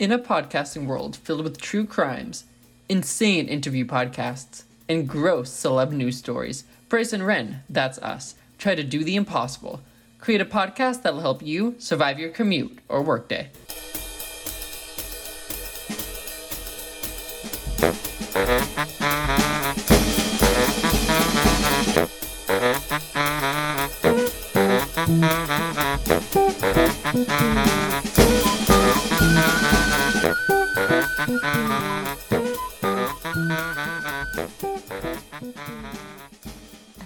In a podcasting world filled with true crimes, insane interview podcasts, and gross celeb news stories, Bryce and Ren, that's us, try to do the impossible. Create a podcast that'll help you survive your commute or workday.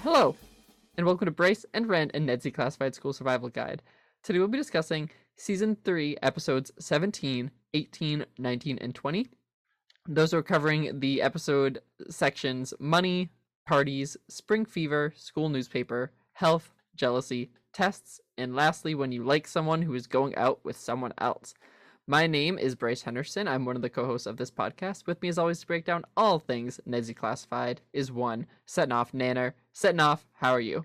Hello, and welcome to Bryce and Ren and Ned's Declassified School Survival Guide. Today we'll be discussing Season 3, Episodes 17, 18, 19, and 20. Those are covering the episode sections Money, Parties, Spring Fever, School Newspaper, Health, Jealousy, Tests, and lastly, when you like someone who is going out with someone else. My name is Bryce Henderson. I'm one of the co-hosts of this podcast. With me, as always, to break down all things Ned's Declassified is one setting off Nanner. Setting off, how are you?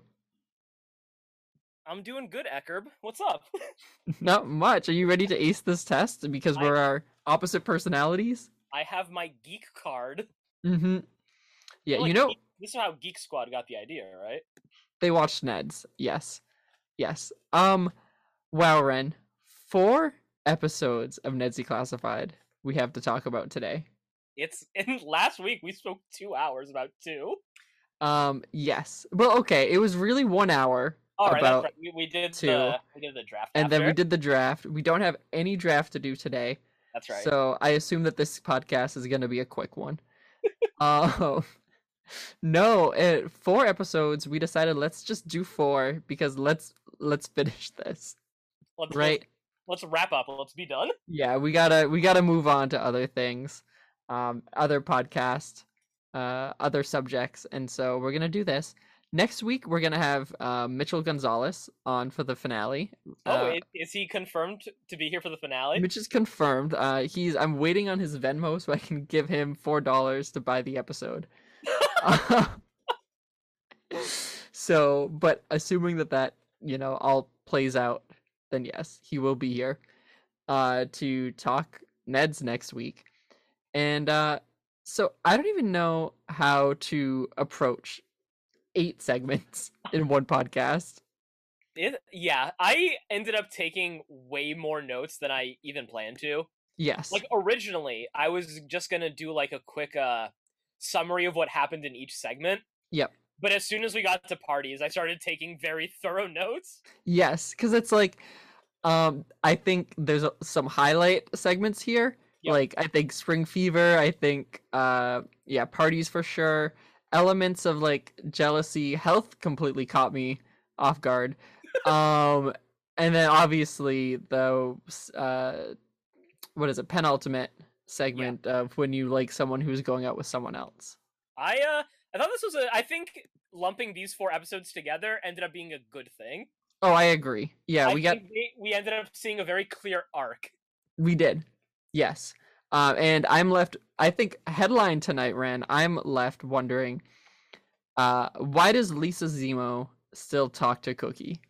I'm doing good, Eckerb. What's up? Not much. Are you ready to ace this test? Because we're our opposite personalities. I have my geek card. Mm-hmm. Yeah, Well, you know Geek- this is how Geek Squad got the idea, right? they watched Ned's. Yes, yes. Um, wow, Ren. Four episodes of Ned's Declassified we have to talk about today. It's in last week we spoke two hours about two. Um, yes. Well, okay. It was really one hour. All right, About that's right. We, we did two. the we did the draft. and then we did the draft. We don't have any draft to do today, That's right. so I assume that this podcast is going to be a quick one. um, no, uh, four episodes. We decided let's just do four because let's let's finish this, let's, right? Let's, let's wrap up. Let's be done. Yeah, we gotta we gotta move on to other things, um, other podcast, uh, other subjects, and so we're gonna do this. Next week, we're gonna have uh, Mitchell Gonzalez on for the finale. Oh, Uh, is he confirmed to be here for the finale? Mitch is confirmed. Uh, he's. I'm waiting on his Venmo so I can give him four dollars to buy the episode. so, but assuming that that you know all plays out, then yes, he will be here, uh, to talk Ned's next week, and uh, so I don't even know how to approach eight segments in one podcast. It- yeah, I ended up taking way more notes than I even planned to. Yes. like originally i was just gonna do like a quick uh summary of what happened in each segment Yep. But as soon as we got to parties i started taking very thorough notes Yes, because it's like, um, I think there's a- some highlight segments here. Yep. Like I think Spring Fever. I think, uh, yeah, parties for sure. Elements of like jealousy, health completely caught me off guard. Um, and then obviously the uh, what is it? Penultimate segment of when you like someone who's going out with someone else. i uh i thought this was a i think lumping these four episodes together ended up being a good thing Oh, I agree. Yeah, I we got we ended up seeing a very clear arc We did. Yes. Uh, and I'm left I think headline tonight ran, I'm left wondering uh why does Lisa Zemo still talk to Cookie?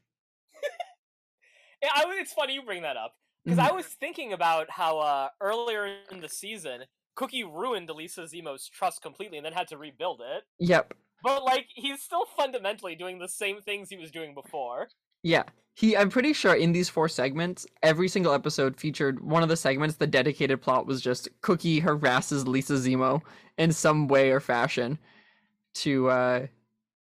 yeah I, it's funny you bring that up because Mhm. i was thinking about how uh earlier in the season cookie ruined elisa zemo's trust completely and then had to rebuild it Yep. But like he's still fundamentally doing the same things he was doing before. Yeah. He I'm pretty sure in these four segments, every single episode featured one of the segments, the dedicated plot was just Cookie harasses Lisa Zemo in some way or fashion to uh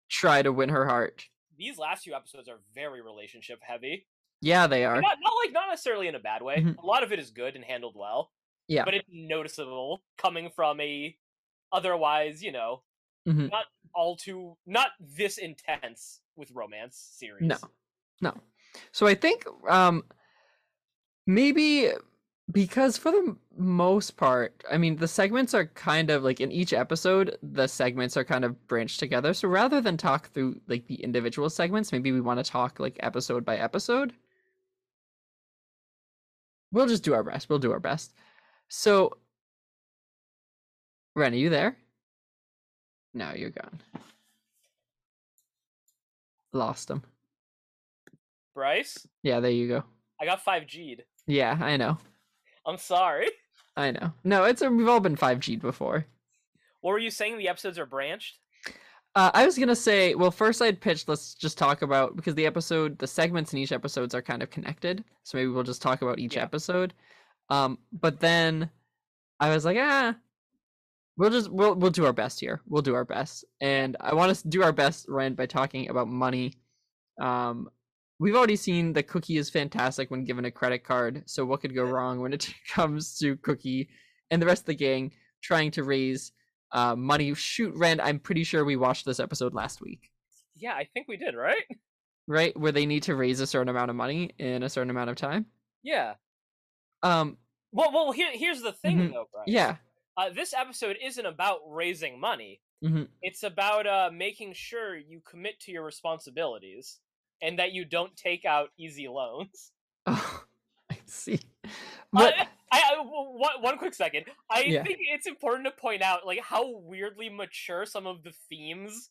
try to win her heart. These last few episodes are very relationship heavy. Yeah, they are. Not, not like not necessarily in a bad way. Mhm. A lot of it is good and handled well. Yeah. But it's noticeable coming from a otherwise, you know, Mhm. not all too not this intense with romance series. No. No. So I think um maybe because for the most part, I mean the segments are kind of like in each episode, the segments are kind of branched together. So rather than talk through like the individual segments, maybe we want to talk like episode by episode. We'll just do our best. We'll do our best. So Ren, are you there? No, you're gone. Lost him. Bryce, Yeah, there you go. I got 5G'd. Yeah, I know. I'm sorry. I know. No, it's a, we've all been 5G'd before. What were you saying? The episodes are branched. Uh, I was gonna say, well, first I'd pitch. Let's just talk about because the episode, the segments in each episodes are kind of connected. So maybe we'll just talk about each Yeah. episode. Um, but then I was like, ah, we'll just we'll we'll do our best here. We'll do our best, and I want to do our best, Ryan, by talking about money. Um, we've already seen that Cookie is fantastic when given a credit card. So what could go wrong when it comes to Cookie and the rest of the gang trying to raise uh, money? Shoot, Rand, I'm pretty sure we watched this episode last week, Yeah, I think we did, right? right? Where they need to raise a certain amount of money in a certain amount of time. Yeah. Um, Well, well. Here, here's the thing, Mhm. though, Bryce. yeah, Uh, this episode isn't about raising money. Mhm. It's about uh, making sure you commit to your responsibilities and that you don't take out easy loans. oh, I see. But Uh, I, I one, quick second. I Yeah. think it's important to point out like how weirdly mature some of the themes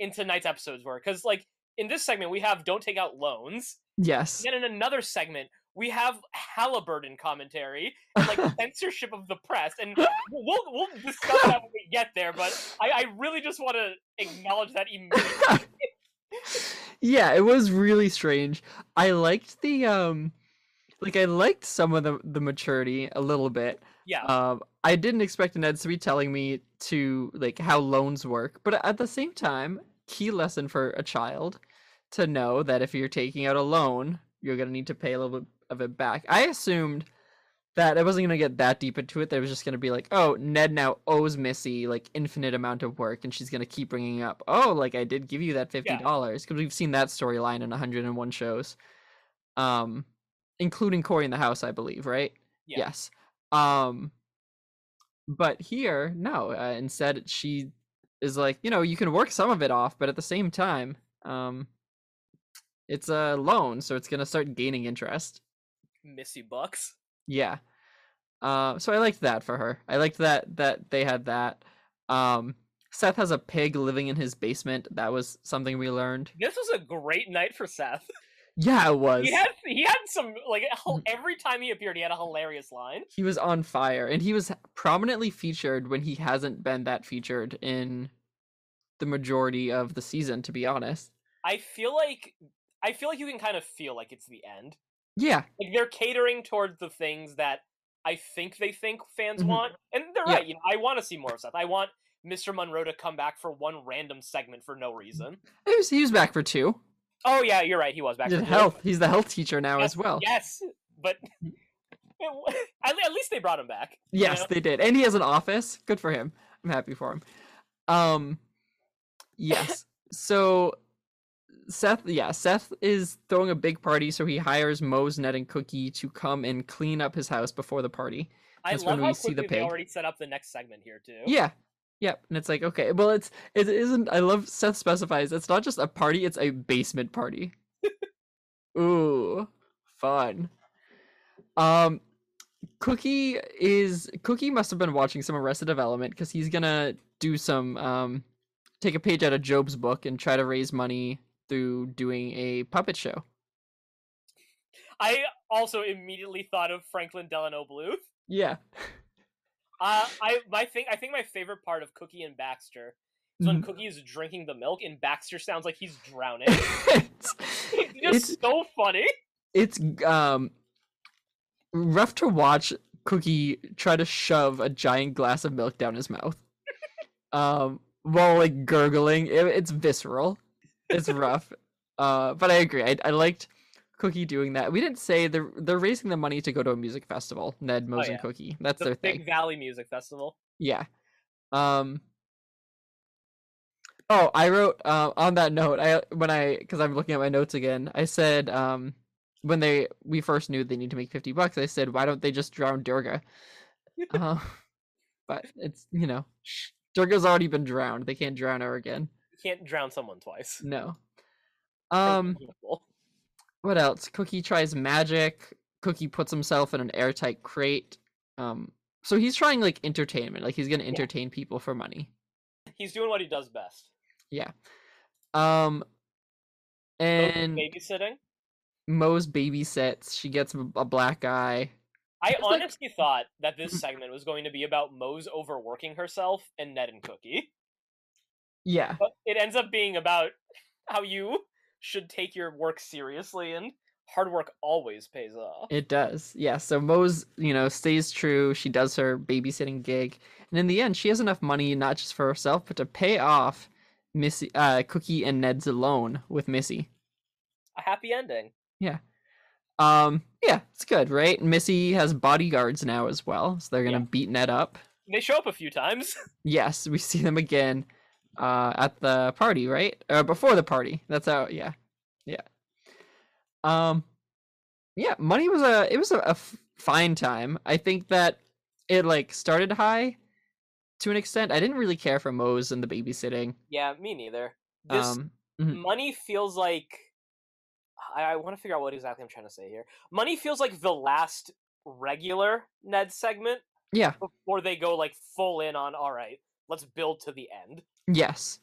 in tonight's episodes were. Because like in this segment we have don't take out loans. yes, Then in another segment we have Halliburton commentary and like censorship of the press. And we'll we'll discuss that when we get there. But I, I really just want to acknowledge that immediately. yeah, it was really strange. I liked the um, like I liked some of the the maturity a little bit. yeah. Um, I didn't expect Ned to be telling me to like how loans work, but at the same time, key lesson for a child to know that if you're taking out a loan, you're gonna need to pay a little bit of it back. I assumed that I wasn't gonna get that deep into it. That it was just gonna be like, oh, Ned now owes Missy like infinite amount of work, and she's gonna keep bringing up, oh, like I did give you that fifty dollars because we've seen that storyline in 101 shows, um, including Cory in the House, I believe, right? Yeah. Yes. Um, but here, no. Uh, instead, she is like, you know, you can work some of it off, but at the same time, um, it's a loan, so it's gonna start gaining interest. Missy Bucks. Yeah. Uh, so I liked that for her. I liked that that they had that. Um, Seth has a pig living in his basement. That was something we learned. This was a great night for Seth. Yeah, it was. He had he had some like Mhm. every time he appeared, he had a hilarious line. he was on fire and he was prominently featured when he hasn't been that featured in the majority of the season to be honest I feel like I feel like you can kind of feel like it's the end. Yeah Like they're catering towards the things that I think they think fans Mhm. want, and they're Yeah. right. You know, I want to see more of Seth. I want Mr. Monroe to come back for one random segment for no reason. he was, he was back for two Oh yeah, you're right. He was back. he for did two. health he's the health teacher now Yes, as well Yes, but at least they brought him back. you yes know? they did and he has an office good for him i'm happy for him um yes so Seth, yeah, Seth is throwing a big party, so he hires Moze, Ned, and Cookie to come and clean up his house before the party. I That's love when we see the pig. already set up the next segment here too. Yeah. Yep. And it's like, okay, well it's it isn't I love Seth specifies it's not just a party, it's a basement party. Ooh. Fun. Um Cookie is Cookie must have been watching some Arrested Development because he's gonna do some um take a page out of Gob's book and try to raise money through doing a puppet show. I also immediately thought of Franklin Delano Bluth. Yeah. Uh, I my thing I think my favorite part of Cookie and Baxter is when Mhm. Cookie is drinking the milk and Baxter sounds like he's drowning. it's, it's just it's so funny. it's um rough to watch Cookie try to shove a giant glass of milk down his mouth. um while like gurgling. It, it's visceral. It's rough. uh but I agree. I I liked Cookie doing that. We didn't say they're they're raising the money to go to a music festival. Ned, Moze, yeah. and Cookie. That's The their Big thing. Valley Music Festival. Yeah. Um Oh, I wrote uh, on that note. I when I because I'm looking at my notes again. I said um when they we first knew they need to make fifty bucks. I said why don't they just drown Durga? uh, but it's you know Durga's already been drowned. They can't drown her again. Can't drown someone twice. No. Um. What else? Cookie tries magic. Cookie puts himself in an airtight crate. Um. So he's trying like entertainment. Like he's gonna entertain people for money. He's doing what he does best. Yeah. Um, and babysitting. Mo's babysits. She gets a black eye. I It's like- honestly thought that this segment was going to be about Moze overworking herself and Ned and Cookie, Yeah. but it ends up being about how you should take your work seriously and hard work always pays off. It does. Yeah. So Moze, you know, stays true. She does her babysitting gig. And in the end, she has enough money not just for herself, but to pay off Missy uh Cookie and Ned's loan with Missy. A happy ending. Yeah. Um yeah, it's good, right? Missy has bodyguards now as well. So they're gonna Yeah. beat Ned up. They show up a few times. Yes, we see them again uh at the party, right? Or before the party. That's how yeah. Yeah. Um yeah, money was a it was a fine time. I think that it like started high to an extent. I didn't really care for Moze and the babysitting. yeah, me neither. This Um mhm. money feels like I, I want to figure out what exactly I'm trying to say here. Money feels like the last regular Ned segment yeah, before they go like full in on all right, let's build to the end. yes.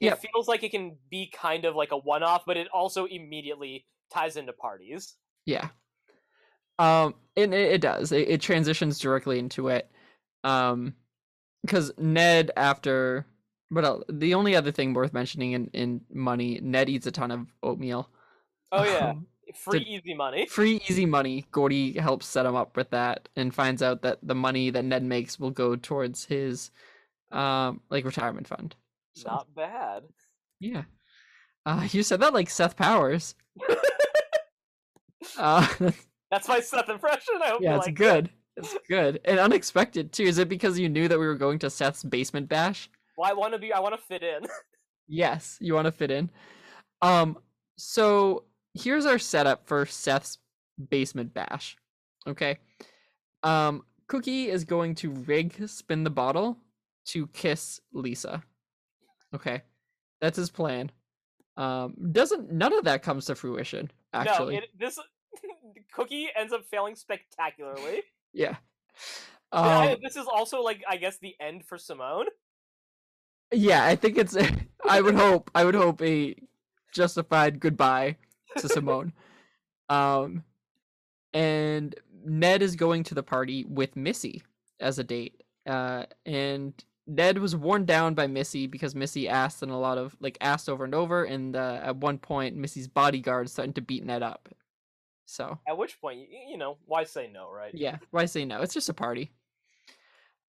It Yep. feels like it can be kind of like a one off, but it also immediately ties into parties. Yeah. Um, and it, it does. It, it transitions directly into it. Um, because Ned, after, but the only other thing worth mentioning in in money, Ned eats a ton of oatmeal. Oh yeah. Um, Free Did- easy money. free easy money. Gordy helps set him up with that, and finds out that the money that Ned makes will go towards his, um, like retirement fund. So, Not bad. yeah. Uh, you said that like Seth Powers. uh, That's my Seth impression. I hope Yeah, you it's like good. It's good and unexpected too. Is it because you knew that we were going to Seth's basement bash? Well, I want to be. I want to fit in. Yes, you want to fit in. Um, so here's our setup for Seth's basement bash. Okay. Um, Cookie is going to rig spin the bottle to kiss Lisa. Okay, that's his plan. Um, doesn't none of that comes to fruition. Actually, No, it, this cookie ends up failing spectacularly. yeah. I- Um, this is also like I guess the end for Simone. Yeah, I think it's. I would hope. I would hope a justified goodbye to Simone. um, and Ned is going to the party with Missy as a date. Uh, and Ned was worn down by Missy because Missy asked and a lot of like asked over and over, and uh, at one point Missy's bodyguards threatened to beat Ned up. So At which point, you, you know, why say no, right? yeah, why say no? It's just a party.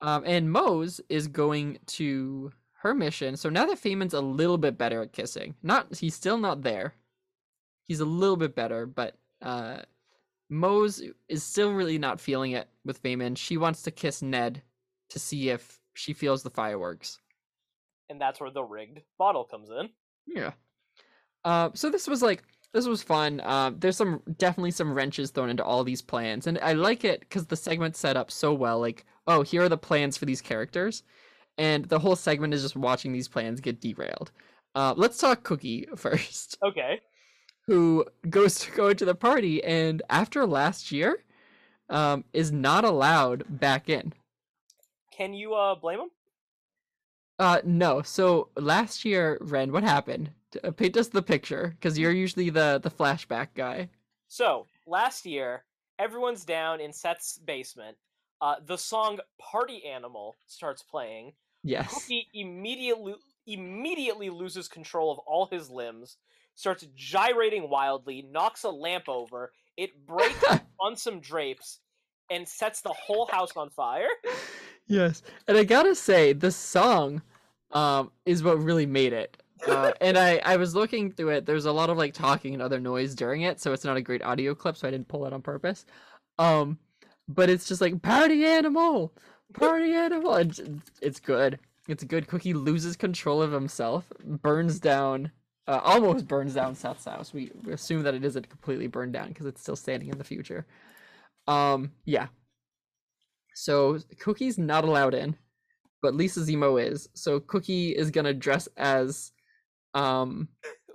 Um, and Moze is going to her mission. So now that Feynman's a little bit better at kissing, not he's still not there. He's a little bit better, but uh, Moze is still really not feeling it with Feynman. She wants to kiss Ned to see if she feels the fireworks. And that's where the rigged bottle comes in. Yeah. Uh, so this was like this was fun. Uh, there's some definitely some wrenches thrown into all these plans, and I like it because the segment set up so well. Like, oh, here are the plans for these characters, and the whole segment is just watching these plans get derailed. Uh, let's talk Cookie first, Okay. who goes to go to the party, and after last year, um, is not allowed back in. Can you uh blame him? Uh, no. So last year, Ren, what happened? Uh, Paint us the picture, because you're usually the the flashback guy. So last year, everyone's down in Seth's basement. Uh, the song "Party Animal" starts playing. Yes. Cookie immediately immediately loses control of all his limbs, starts gyrating wildly, knocks a lamp over. It breaks on some drapes, and sets the whole house on fire. yes. And I gotta say, the song um is what really made it. Uh, and I, I was looking through it. There's a lot of like talking and other noise during it, so it's not a great audio clip. So I didn't pull it on purpose. Um, but it's just like party animal, party animal, and it's good. It's a good. Cookie loses control of himself, burns down, uh, almost burns down Seth's house. We, we assume that it isn't completely burned down because it's still standing in the future. Um, yeah. So Cookie's not allowed in, but Lisa Zemo is. So Cookie is gonna dress as um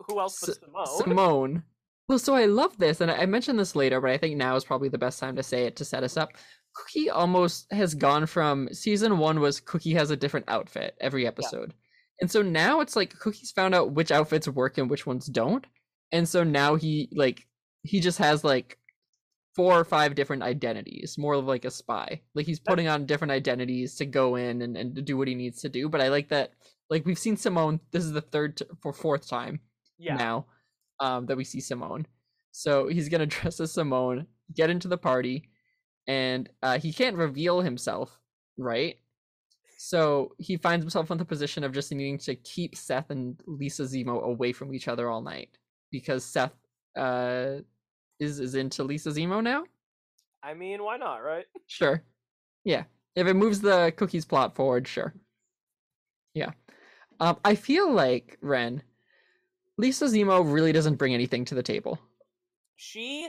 Who else but S- Simone? Simone. Well, so I love this, and I I mentioned this later, but I think now is probably the best time to say it to set us up. Cookie almost has gone from season one was Cookie has a different outfit every episode. And so now it's like Cookie's found out which outfits work and which ones don't. And so now he like he just has like four or five different identities, more of like a spy. Like he's putting on different identities to go in and, and to do what he needs to do. But I like that like we've seen Simone. This is the third t- for fourth time Yeah. now um, that we see Simone. So he's gonna dress as Simone, get into the party, and uh, he can't reveal himself, right? So he finds himself in the position of just needing to keep Seth and Lisa Zemo away from each other all night because Seth uh, is is into Lisa Zemo now. I mean, why not, right? Sure, yeah. If it moves the cookies plot forward, sure. Yeah. Um, I feel like Ren, Lisa Zemo really doesn't bring anything to the table. She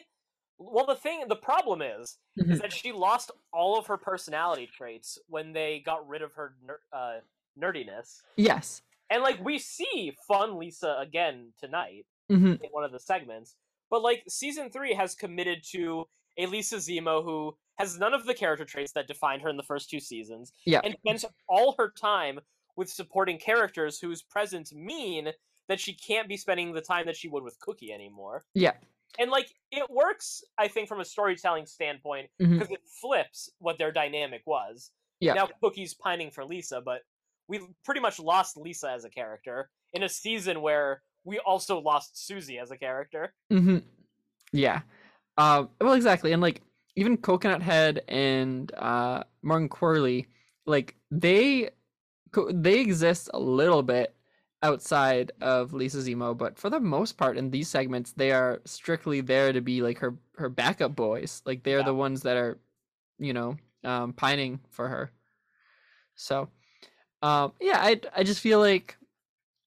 well the thing the problem is Mhm. is that she lost all of her personality traits when they got rid of her ner- uh, nerdiness. Yes. And like we see fun Lisa again tonight hmm in one of the segments. But like season 3 has committed to Elisa Lisa Zemo who has none of the character traits that defined her in the first two seasons Yeah. and spends all her time with supporting characters whose presence mean that she can't be spending the time that she would with Cookie anymore. Yeah. And like it works, I think, from a storytelling standpoint mm-hmm. because it flips what their dynamic was. Yeah. Now Cookie's pining for Lisa, but we pretty much lost Lisa as a character in a season where we also lost Susie as a character. hmm Yeah. Um. Well, exactly, and like even Coconut Head and uh Martin Qwerly, like they they exist a little bit outside of Lisa Zemo, but for the most part in these segments, they are strictly there to be like her her backup boys. Like they're Yeah. the ones that are, you know, um, pining for her. So, um, yeah, I I just feel like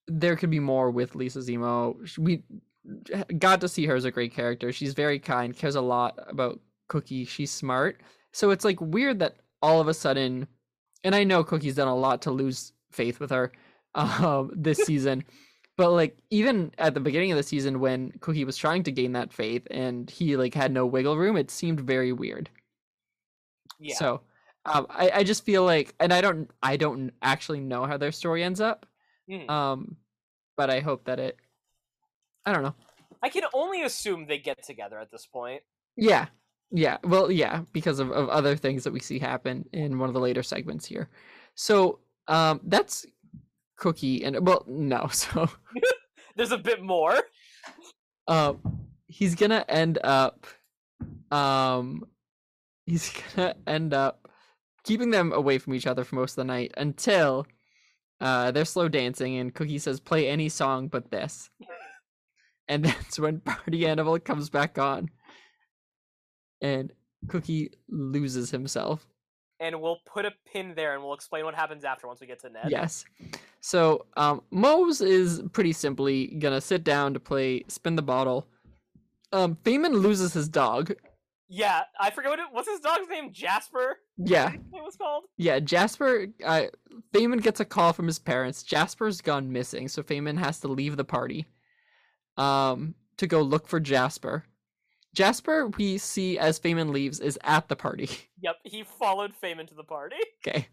there could be more with Lisa Zemo. We got to see her as a great character. She's very kind, cares a lot about Cookie. She's smart. So it's like weird that all of a sudden, and I know Cookie's done a lot to lose faith with her um, this season, but like even at the beginning of the season when Cookie was trying to gain that faith and he like had no wiggle room, it seemed very weird. Yeah. So um, I I just feel like, and I don't I don't actually know how their story ends up. Mhm. Um, but I hope that it. I don't know. I can only assume they get together at this point. Yeah. Yeah. Well, yeah, because of, of other things that we see happen in one of the later segments here. So, um, that's Cookie and well, no. So, There's a bit more. um, he's gonna end up, um, he's gonna end up keeping them away from each other for most of the night until, uh, they're slow dancing and Cookie says, "Play any song but this," and that's when Party Animal comes back on, and Cookie loses himself. And we'll put a pin there and we'll explain what happens after once we get to Ned. Yes. So um Moze is pretty simply gonna sit down to play spin the bottle. Um Feynman loses his dog. Yeah, I forget what it what's his dog's name? Jasper? Yeah, It was called? yeah. Jasper uh Feynman gets a call from his parents. Jasper's gone missing, so Feynman has to leave the party um to go look for Jasper. Jasper we see as Feynman leaves is at the party. Yep, he followed Feynman to the party. Okay.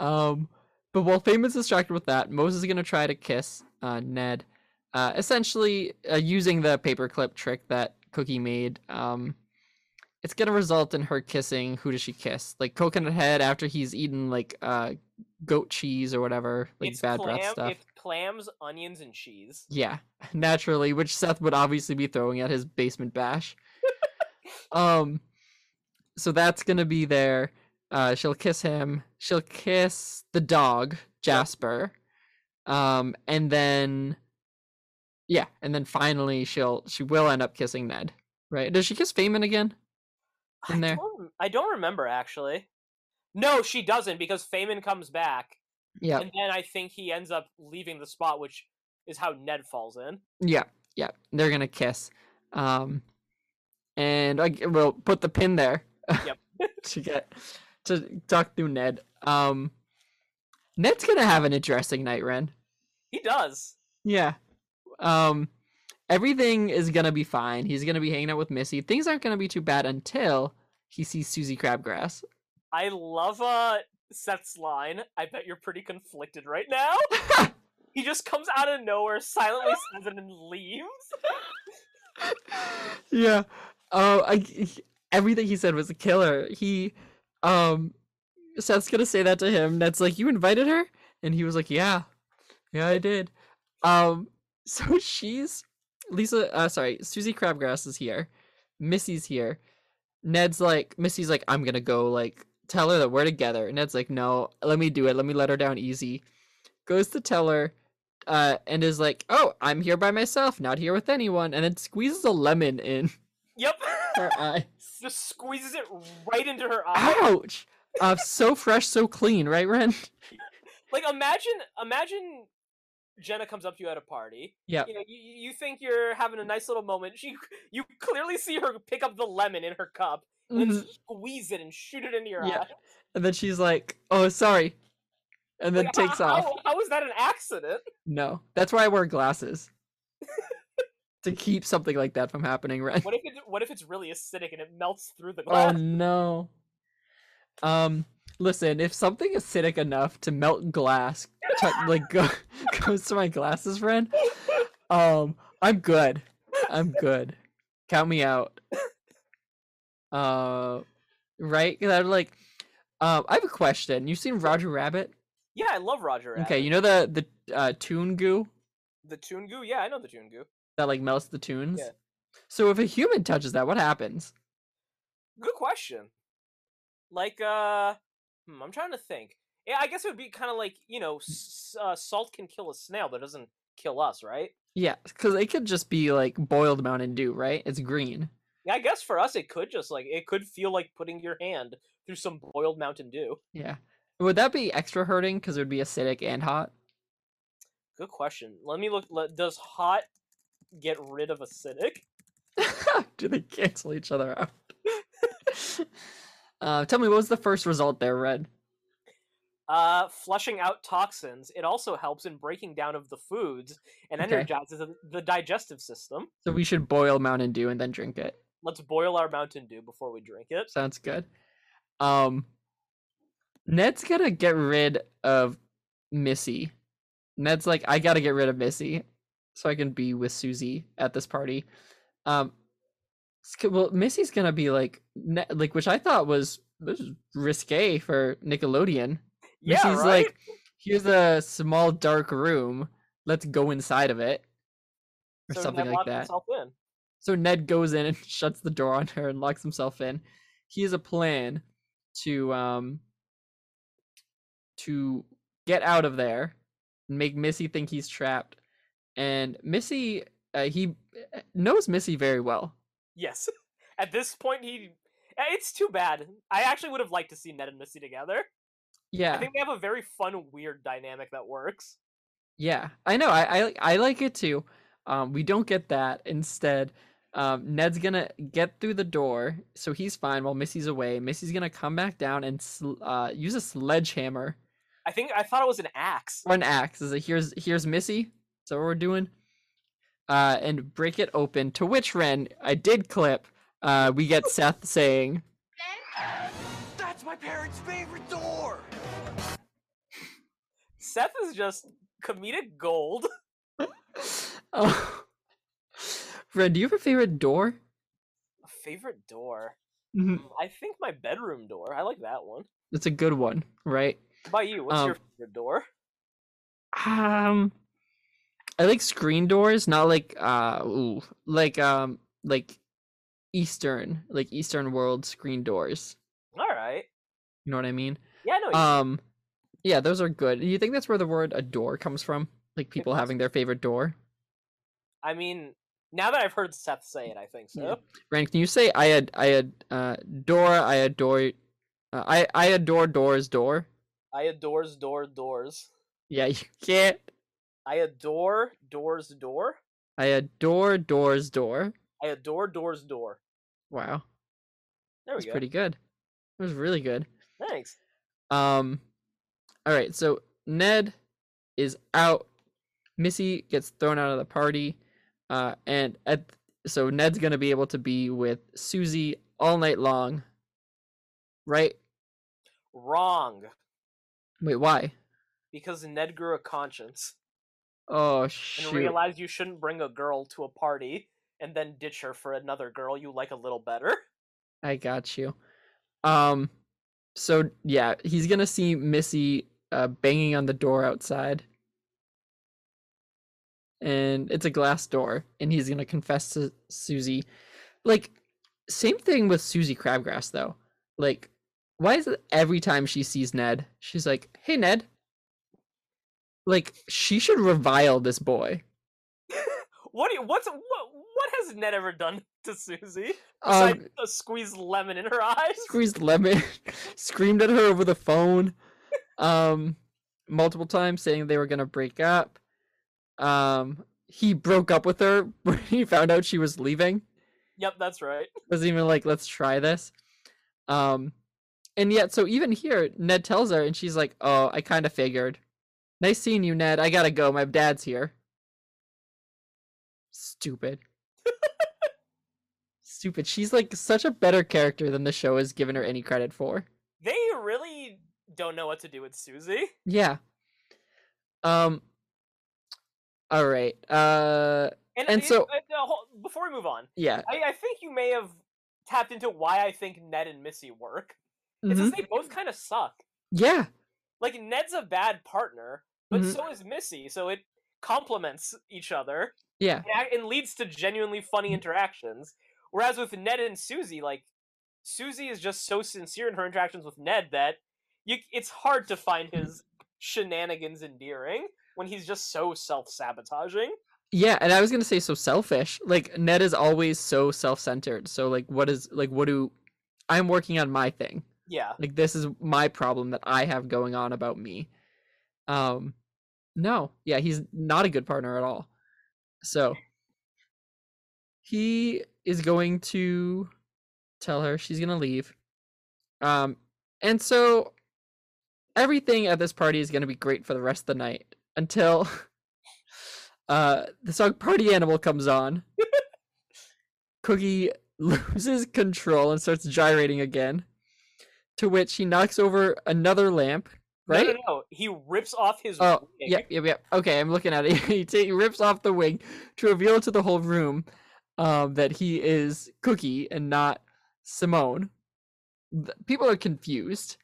Um, but while Feynman's distracted with that, Moses is gonna try to kiss uh, Ned, uh, essentially uh, using the paperclip trick that Cookie made. Um, it's gonna result in her kissing. Who does she kiss? Like Coconut Head after he's eaten like uh, goat cheese or whatever, like it's bad clam, breath stuff. It's clams, onions, and cheese. Yeah, naturally, which Seth would obviously be throwing at his basement bash. um, so that's gonna be there. Uh, she'll kiss him. She'll kiss the dog, Jasper. Um, and then, yeah, and then finally she'll she will end up kissing Ned. Right? Does she kiss Feynman again? In I. Don't, I don't remember actually. No, she doesn't because Feynman comes back, Yeah, and then I think he ends up leaving the spot, which is how Ned falls in. yeah, yeah. They're gonna kiss. Um, and I will put the pin there. Yep. to get to talk through Ned. Um, Ned's gonna have an interesting night, Ren. He does. Yeah. Um, everything is gonna be fine. He's gonna be hanging out with Missy. Things aren't gonna be too bad until he sees Susie Crabgrass. I love uh Seth's line. I bet you're pretty conflicted right now. he just comes out of nowhere, silently says it, and leaves. yeah. Oh, I everything he said was a killer. He, um, Seth's gonna say that to him. Ned's like, "You invited her," and he was like, "Yeah, yeah, I did." Um, so she's Lisa. Uh, sorry, Susie Crabgrass is here. Missy's here. Ned's like, Missy's like, "I'm gonna go like tell her that we're together." Ned's like, "No, let me do it. Let me let her down easy." Goes to tell her. Uh, and is like, "Oh, I'm here by myself, not here with anyone," and then squeezes a lemon in Yep. her eye. Just squeezes it right into her eye. Ouch! Uh, so fresh, so clean, right, Ren? Like imagine, imagine Jenna comes up to you at a party. Yeah. You know, you, you think you're having a nice little moment. She, you clearly see her pick up the lemon in her cup and Mhm. squeeze it and shoot it into your Yeah. eye. And then she's like, "Oh, sorry," and then Like, takes how, off. How, how is that an accident? No, that's why I wear glasses to keep something like that from happening, Right? What if it, what if it's really acidic and it melts through the glass? Oh glass? no. Um, listen, if something acidic enough to melt glass, tou- like go, goes to my glasses, friend, um, I'm good. I'm good. Count me out. Uh, right? 'Cause I'm like, um, I have a question. You seen Roger Rabbit? yeah, I love Roger Rabbit. Okay, you know the the uh, tune goo the Toon Goo. Yeah, I know the Toon Goo. that like melts the tunes. Yeah. So if a human touches that, what happens? Good question. Like, uh, hmm, I'm trying to think. Yeah, I guess it would be kind of like you know, s- uh, salt can kill a snail, but it doesn't kill us, right? Yeah, because it could just be like boiled Mountain Dew, right? It's green. Yeah, I guess for us it could just like it could feel like putting your hand through some boiled Mountain Dew. Yeah. Would that be extra hurting because it would be acidic and hot? Good question. Let me look. Let, does hot get rid of acidic? Do they cancel each other out? uh, tell me, what was the first result there, Red? Uh, flushing out toxins. It also helps in breaking down of the foods and Okay. energizes the- digestive system. So we should boil Mountain Dew and then drink it. Let's boil our Mountain Dew before we drink it. Sounds good. Um, Ned's gonna get rid of Missy. Ned's like, I gotta get rid of Missy so I can be with Susie at this party. Um, well, Missy's gonna be like, ne- like, which I thought was this is risque for Nickelodeon. Yeah, Missy's right. like, here's a small dark room. Let's go inside of it, or So something Ned like that. So Ned goes in and shuts the door on her and locks himself in. He has a plan to um to get out of there and make Missy think he's trapped. And Missy uh, he uh, knows Missy very well. Yes. At this point, he. eh, It's too bad. I actually would have liked to see Ned and Missy together. Yeah. I think they have a very fun, weird dynamic that works. Yeah. I know. I I, I like it too. Um we don't get that. Instead, um Ned's going to get through the door so he's fine while Missy's away. Missy's going to come back down and sl- uh use a sledgehammer I think I thought it was an axe. or an axe. Is it here's here's Missy? Is that what we're doing? Uh, and break it open. To which Ren, I did clip. Uh, we get Seth saying, That's my parents' favorite door! Seth is just comedic gold. "Oh, Ren, do you have a favorite door?" A favorite door. Mhm. Mm, I think my bedroom door. I like that one. It's a good one, right? What about you? What's your Um, favorite door? Um, I like screen doors, not like uh, ooh, like um, like Eastern, like Eastern world screen doors. All right. You know what I mean? Yeah, no. Um, yeah, those are good. Do you think that's where the word "adore" comes from? Like people having their favorite door. I mean, now that I've heard Seth say it, I think so. Yeah. Ren, can you say I had I had uh door I adore uh, I I adore doors door? I adores door doors. Yeah, you can't. I adore doors door. I adore doors door. I adore doors door. Wow, There we that's go. pretty good. That was really good. Thanks. Um, all right. So Ned is out. Missy gets thrown out of the party. Uh, and at so Ned's gonna be able to be with Susie all night long. Right? Wrong. Wait, why? Because Ned grew a conscience Oh and realize you shouldn't bring a girl to a party and then ditch her for another girl you like a little better. I got you. Um, so yeah, he's gonna see Missy uh, banging on the door outside, and it's a glass door, and he's gonna confess to Susie. Like, same thing with Susie Crabgrass though. Like, why is it every time she sees Ned, she's like, "Hey Ned." Like, she should revile this boy. What do you, what's what, what has Ned ever done to Susie Um, besides uh, squeeze lemon in her eyes? squeezed lemon, screamed at her over the phone, um, multiple times saying they were gonna break up. Um, he broke up with her when he found out she was leaving. Yep, that's right. Was even like, let's try this. Um, and yet, so even here, Ned tells her, and she's like, "Oh, I kind of figured. Nice seeing you, Ned. I gotta go. My dad's here." Stupid. Stupid. She's like such a better character than the show has given her any credit for. They really don't know what to do with Susie. Yeah. Um. All right. Uh. And, And uh, so- uh, uh, hol- before we move on, Yeah. I, I think you may have tapped into why I think Ned and Missy work. It's mhm, because they both kind of suck. Yeah. Like Ned's a bad partner, but Mhm. so is Missy. So it complements each other Yeah. and, and leads to genuinely funny interactions. Whereas with Ned and Susie, like Susie is just so sincere in her interactions with Ned that you it's hard to find his shenanigans endearing when he's just so self-sabotaging. Yeah. And I was gonna say so selfish. Like Ned is always so self-centered. So like, what is like, what do I'm working on my thing. Yeah. Like this is my problem that I have going on about me. Um. No. Yeah. He's not a good partner at all. So. He is going to tell her she's gonna leave. Um, and so everything at this party is gonna be great for the rest of the night until uh the song Party Animal comes on. Cookie loses control and starts gyrating again. To which he knocks over another lamp, right? No, no, no. He rips off his Oh, wig. yep, yep, yep. Okay, I'm looking at it. he, ta- he rips off the wig to reveal to the whole room um, that he is Cookie and not Simone. Th- People are confused.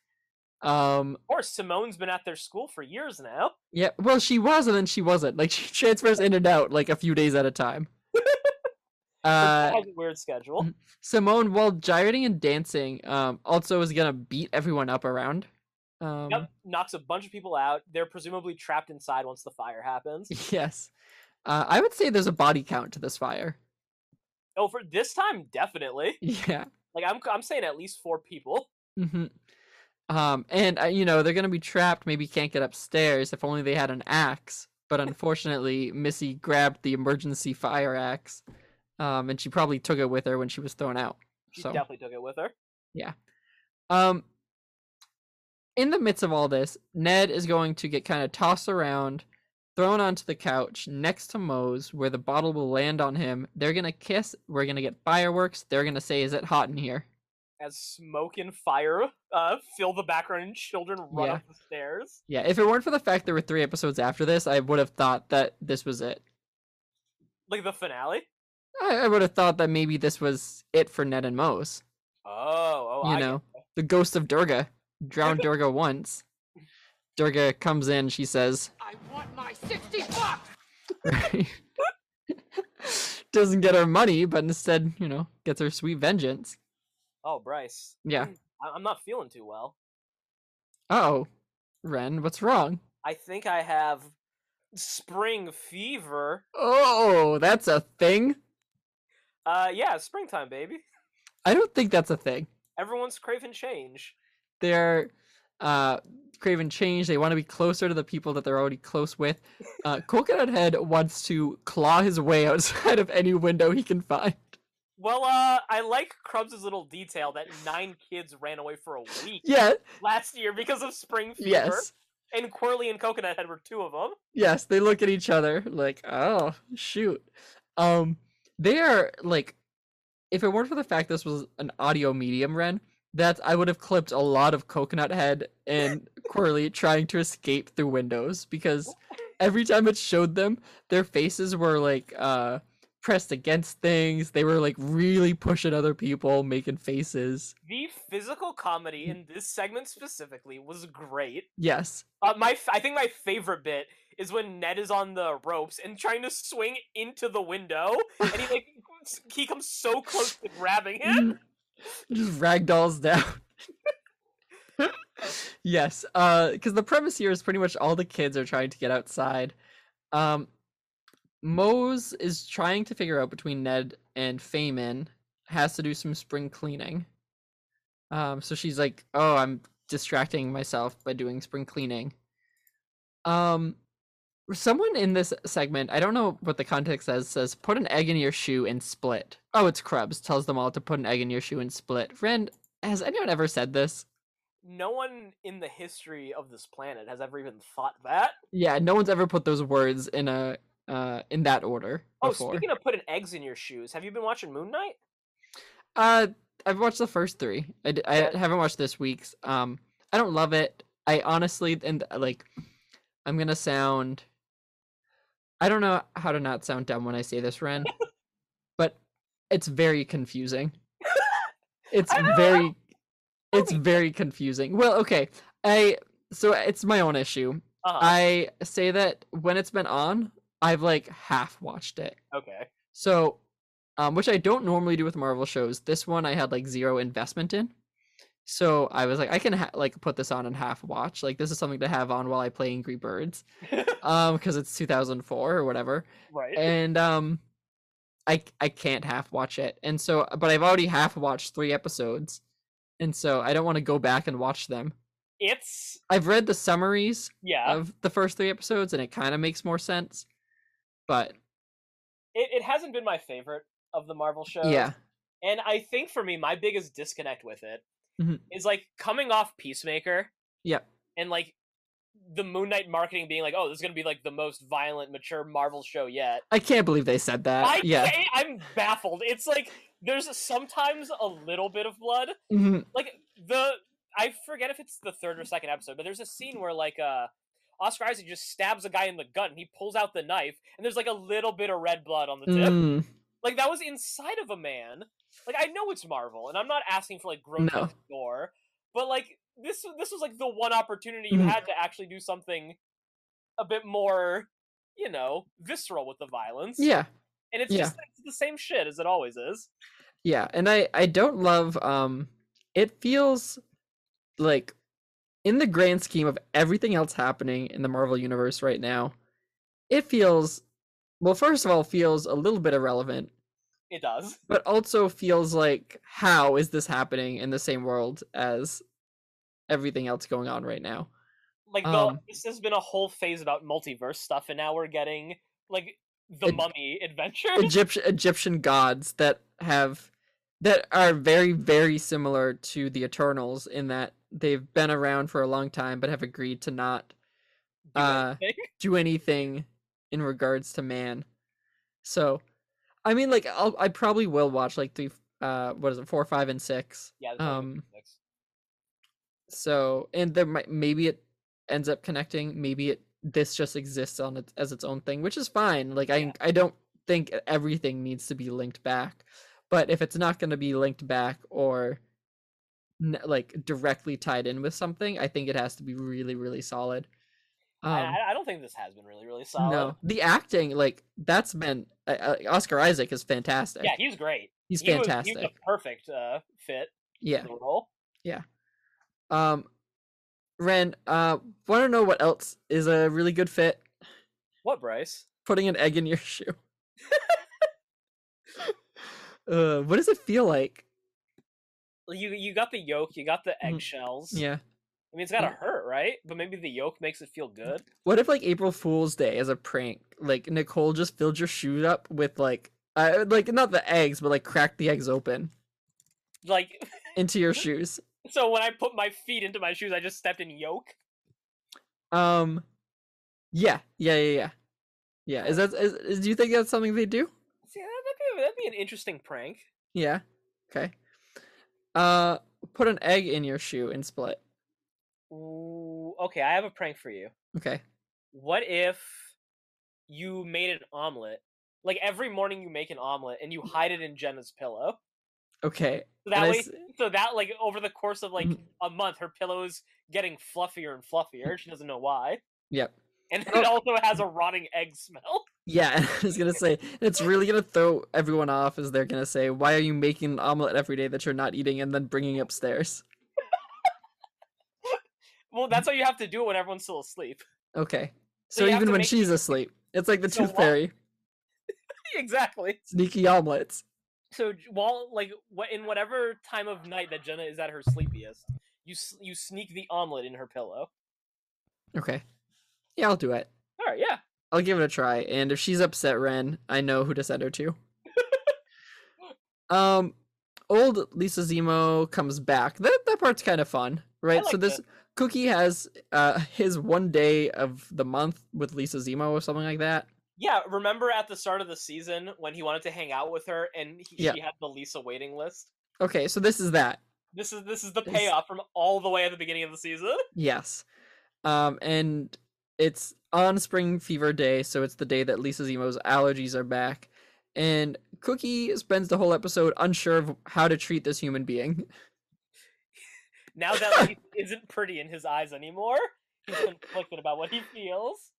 Um, Of course, Simone's been at their school for years now. yeah, well, she was and then she wasn't. Like she transfers in and out like a few days at a time. Uh, has a weird schedule. mhm. Simone, while gyrating and dancing, um, also is gonna beat everyone up around. Um, Yep, knocks a bunch of people out. They're presumably trapped inside once the fire happens. Yes. Uh, I would say there's a body count to this fire. Oh, for this time, definitely. Yeah. Like I'm, I'm saying at least four people. hmm Um, and uh, you know they're gonna be trapped. Maybe can't get upstairs. If only they had an axe. But unfortunately, Missy grabbed the emergency fire axe, um, and she probably took it with her when she was thrown out. She So, definitely took it with her. Yeah. Um, in the midst of all this, Ned is going to get kind of tossed around, thrown onto the couch next to Moze, where the bottle will land on him. They're gonna kiss. We're gonna get fireworks. They're gonna say, "Is it hot in here?" As smoke and fire uh, fill the background and children run Yeah. up the stairs. Yeah, if it weren't for the fact there were three episodes after this, I would have thought that this was it. Like the finale. I, I would have thought that maybe this was it for Ned and Moze. Oh, oh, You I know, the ghost of Durga drowned Durga once. Durga comes in, she says, I want my 60 bucks! Doesn't get her money, but instead, you know, gets her sweet vengeance. Oh, Bryce. Yeah. Mm, I- I'm not feeling too well. Oh, Ren, what's wrong? I think I have spring fever. Oh, that's a thing? Uh, yeah, springtime, baby. I don't think that's a thing. Everyone's craving change. They're uh craving change. They want to be closer to the people that they're already close with. Uh coconut head wants to claw his way outside of any window he can find. Well, uh, I like Crubbs' little detail that nine kids ran away for a week yeah. last year because of spring fever. yes. And Qwerly and Coconut Head were two of them. yes they look at each other like oh shoot. Um they are like if it weren't for the fact this was an audio medium ren that i would have clipped a lot of coconut head and qwerly trying to escape through windows because every time it showed them their faces were like uh pressed against things. They were like really pushing other people, making faces. The physical comedy in this segment specifically was great. Yes. Uh, my f- I think my favorite bit is when Ned is on the ropes and trying to swing into the window, and he like he comes so close to grabbing him. Just ragdolls down. yes, uh, because the premise here is pretty much all the kids are trying to get outside. Um, Moze is trying to figure out between Ned and Faymen has to do some spring cleaning. Um, so she's like, "Oh, I'm distracting myself by doing spring cleaning." Um, someone in this segment, I don't know what the context says, says, "Put an egg in your shoe and split." Oh, it's Crubbs tells them all to put an egg in your shoe and split. Friend, has anyone ever said this? No one in the history of this planet has ever even thought that. Yeah, no one's ever put those words in a uh in that order Oh, before. speaking of putting eggs in your shoes, have you been watching Moon Knight? Uh, I've watched the first three. I, d- I Yeah. haven't watched this week's. Um, I don't love it. I honestly and uh, like, I'm gonna sound. I don't know how to not sound dumb when I say this, Ren, it's very confusing. It's very, know. it's very confusing. Well, okay, I so it's my own issue. Uh-huh. I say that when it's been on, I've like half watched it. okay. So, um, which I don't normally do with Marvel shows. This one I had like zero investment in. So I was like, I can ha- like put this on and half watch. Like this is something to have on while I play Angry Birds, um, because it's 2004 or whatever. right. And um, I I can't half watch it. And so, but I've already half watched three episodes, and so I don't want to go back and watch them. it's I've read the summaries yeah. of the first three episodes, and it kind of makes more sense. But It, it hasn't been my favorite of the Marvel shows. yeah, And I think for me, my biggest disconnect with it is Mhm. like coming off Peacemaker yep. and like the Moon Knight marketing being like, "Oh, this is gonna be like the most violent, mature Marvel show yet." I can't believe they said that. I yeah. can't, I'm baffled. It's like there's sometimes a little bit of blood. Mhm. Like the I forget if it's the third or second episode, but there's a scene where like uh Oscar Isaac just stabs a guy in the gut and he pulls out the knife and there's like a little bit of red blood on the tip. Mm, Like that was inside of a man. Like I know it's Marvel, and I'm not asking for like grotesque gore, but like this this was like the one opportunity you Mhm. had to actually do something a bit more, you know, visceral with the violence. yeah, and it's yeah. just it's the same shit as it always is. yeah, and I I don't love um. It feels like, in the grand scheme of everything else happening in the Marvel universe right now, it feels, well, first of all, feels a little bit irrelevant, It does. but also feels like how is this happening in the same world as everything else going on right now? Like the, Um, this has been a whole phase about multiverse stuff, and now we're getting like the Mummy adventure. Egyptian Egyptian gods that have that are very very similar to the Eternals in that they've been around for a long time but have agreed to not Do uh, anything. do anything in regards to man. So, I mean, like I'll I probably will watch like three uh what is it four five and six. yeah. Um. six. So and there might maybe it ends up connecting. Maybe it this just exists on it as its own thing, which is fine. Like I Yeah. I don't think everything needs to be linked back, but if it's not going to be linked back or like directly tied in with something, I think it has to be really really solid. I- Um, I, I don't think this has been really really solid. no, the acting like that's been uh, uh, Oscar Isaac is fantastic. Yeah, he's great. he's He was- fantastic. he was a perfect uh, fit yeah. for the role. Um, Ren, uh, want to know what else is a really good fit? What, Bryce? Putting an egg in your shoe. uh, what does it feel like? You you got the yolk, you got the eggshells. Yeah. I mean, it's gotta hurt, right? But maybe the yolk makes it feel good. What if like April Fool's Day as a prank, like Nicole just filled your shoe up with like, uh, like not the eggs, but like cracked the eggs open Like, into your shoes. So when I put my feet into my shoes, I just stepped in yolk. Um, yeah, yeah, yeah, yeah. Yeah, is that is, is do you think that's something they do? See, that- that'd be that'd be an interesting prank. Yeah. Okay. Uh, put an egg in your shoe and split. Ooh, okay, I have a prank for you. Okay. What if you made an omelet like every morning you make an omelet and you hide it in Jenna's pillow. Okay. So that I way, so that like over the course of like Mhm. a month, her pillow is getting fluffier and fluffier. She doesn't know why, Yep. and Oh. it also has a rotting egg smell. Yeah, I was gonna say it's really gonna throw everyone off as they're gonna say, "Why are you making an omelet every day that you're not eating and then bringing upstairs?" Well, that's what you have to do it when everyone's still asleep. Okay, So so even when make- she's asleep, it's like the So Tooth what- Fairy, exactly. sneaky omelets. So while like in whatever time of night that Jenna is at her sleepiest, you you sneak the omelet in her pillow. Okay, yeah, I'll do it. All right, yeah. I'll give it a try, and if she's upset, Ren, I know who to send her to. um, old Lisa Zemo comes back. That that part's kind of fun, right? so like this that. Cookie has uh his one day of the month with Lisa Zemo or something like that. Yeah, remember at the start of the season when he wanted to hang out with her and he, Yeah. she had the Lisa waiting list? Okay, so this is that. This is this is the Is- payoff from all the way at the beginning of the season. Yes. Um, and it's on Spring Fever Day, so it's the day that Lisa Zemo's allergies are back. And Cookie spends the whole episode unsure of how to treat this human being. Now that Lisa isn't pretty in his eyes anymore, he's conflicted about what he feels.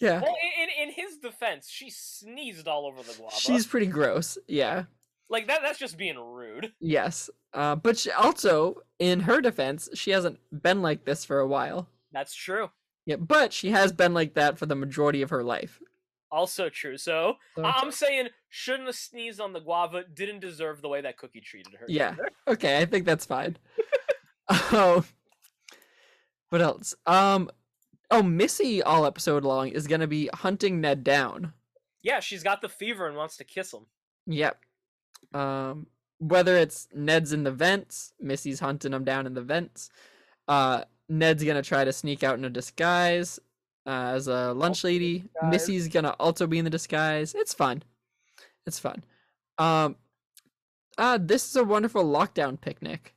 Yeah. Well, in, in his defense, she sneezed all over the guava. She's pretty gross. Yeah. like that. That's just being rude. Yes. Uh, but she also, in her defense, she hasn't been like this for a while. That's true. Yeah, but she has been like that for the majority of her life. Also true. So So- I'm saying shouldn't have sneezed on the guava. Didn't deserve the way that Cookie treated her. Yeah. either. Okay, I think that's fine. um, what else? Um, oh, Missy all episode long is gonna be hunting Ned down. Yeah. She's got the fever and wants to kiss him. Yep. Um, whether it's Ned's in the vents, Missy's hunting him down in the vents. Uh, Ned's gonna try to sneak out in a disguise uh, as a lunch lady. Missy's gonna also be in the disguise. It's fun. It's fun. Um, uh, this is a wonderful lockdown picnic.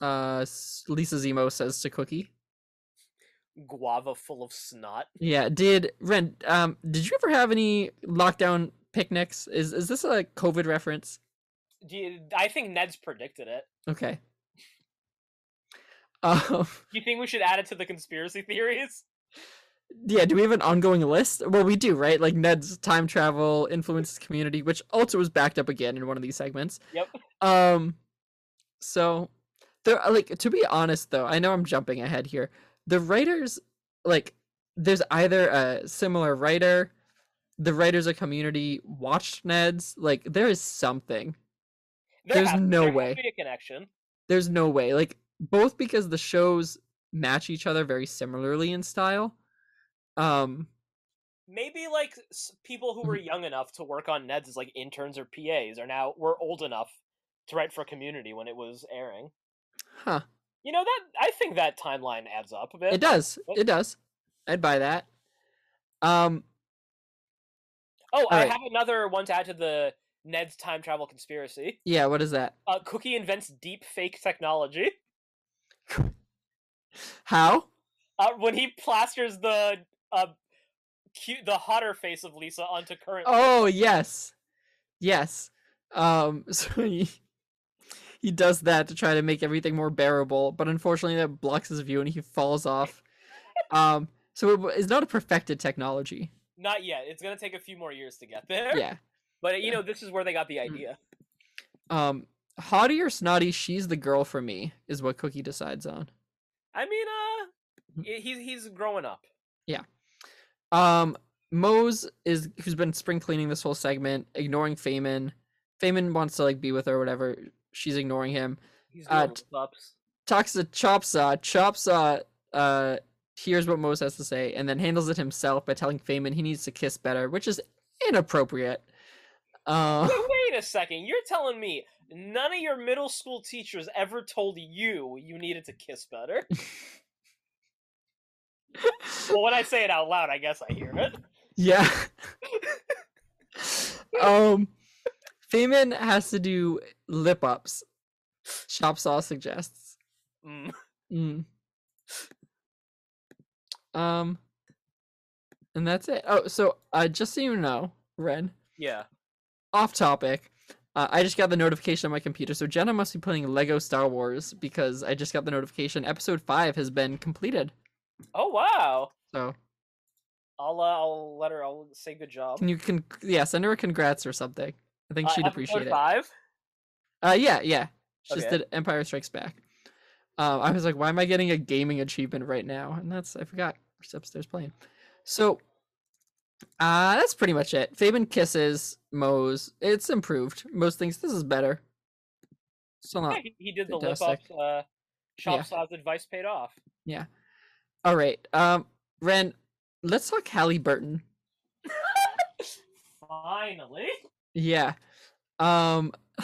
Uh, Lisa Zemo says to Cookie. Guava full of snot. Yeah, did Ren? Um, did you ever have any lockdown picnics? Is is this a COVID reference? Do you, I think Ned's predicted it. Okay. Um, Do you think we should add it to the conspiracy theories? yeah, do we have an ongoing list? Well, we do, right? Like Ned's time travel influences community, which also was backed up again in one of these segments. Yep. Um, so there, like, to be honest, though, I know I'm jumping ahead here. The writers, like, there's either a similar writer, the writers of community watched Ned's, like, there is something. There There's has- no there way. be a connection. There's no way. Like both because the shows match each other very similarly in style. Um Maybe like people who were Mm-hmm. young enough to work on Ned's as like interns or PAs are now were old enough to write for Community when it was airing. huh. You know that I think that timeline adds up a bit. It does. What? It does. I'd buy that. Um Oh, I Alright. have another one to add to the Ned's time travel conspiracy. yeah, what is that? Uh, Cookie invents deep fake technology. How? Uh, when he plasters the uh, cute, the hotter face of Lisa onto current. Oh, yes. Yes. Um so he he does that to try to make everything more bearable, but unfortunately that blocks his view and he falls off. Um so it it's not a perfected technology. Not yet. It's gonna take a few more years to get there. Yeah. But you know, this is where they got the Mm. idea. Um, hottie or snotty, she's the girl for me, is what Cookie decides on. I mean, uh, he's he's growing up. Yeah. Um, Moze is who's been spring cleaning this whole segment, ignoring Faymen. Faymen wants to like be with her, or whatever. She's ignoring him. He's Uh, doing ups. Talks to Chopsaw. Chopsaw uh hears what Moze has to say, and then handles it himself by telling Faymen he needs to kiss better, which is inappropriate. Uh, Wait, wait a second. You're telling me none of your middle school teachers ever told you you needed to kiss better? well, when I say it out loud, I guess I hear it. Yeah. um, Faymen has to do lip ups. Chopsaw suggests. Mm. Mm. Um, and that's it. Oh, so uh, just so you know, Ren, Yeah. off topic. Uh, I just got the notification on my computer, so Jenna must be playing Lego Star Wars because I just got the notification. Episode five has been completed. Oh wow. So I'll uh, I'll let her. I'll say good job. can you can yeah send her a congrats or something. I think Uh, she'd appreciate it. Five. Uh, yeah, yeah. She just Okay. did Empire Strikes Back. Um, I was like, why am I getting a gaming achievement right now? And that's I forgot. She's upstairs playing. So, uh, that's pretty much it. Fabian kisses Moze. It's improved. Most things. This is better. Still Yeah, not. he, he did the lip fantastic. up. Uh, Chop Saw's advice paid off. Yeah. All right. Um, Ren, let's talk Halliburton. Finally. Yeah. Um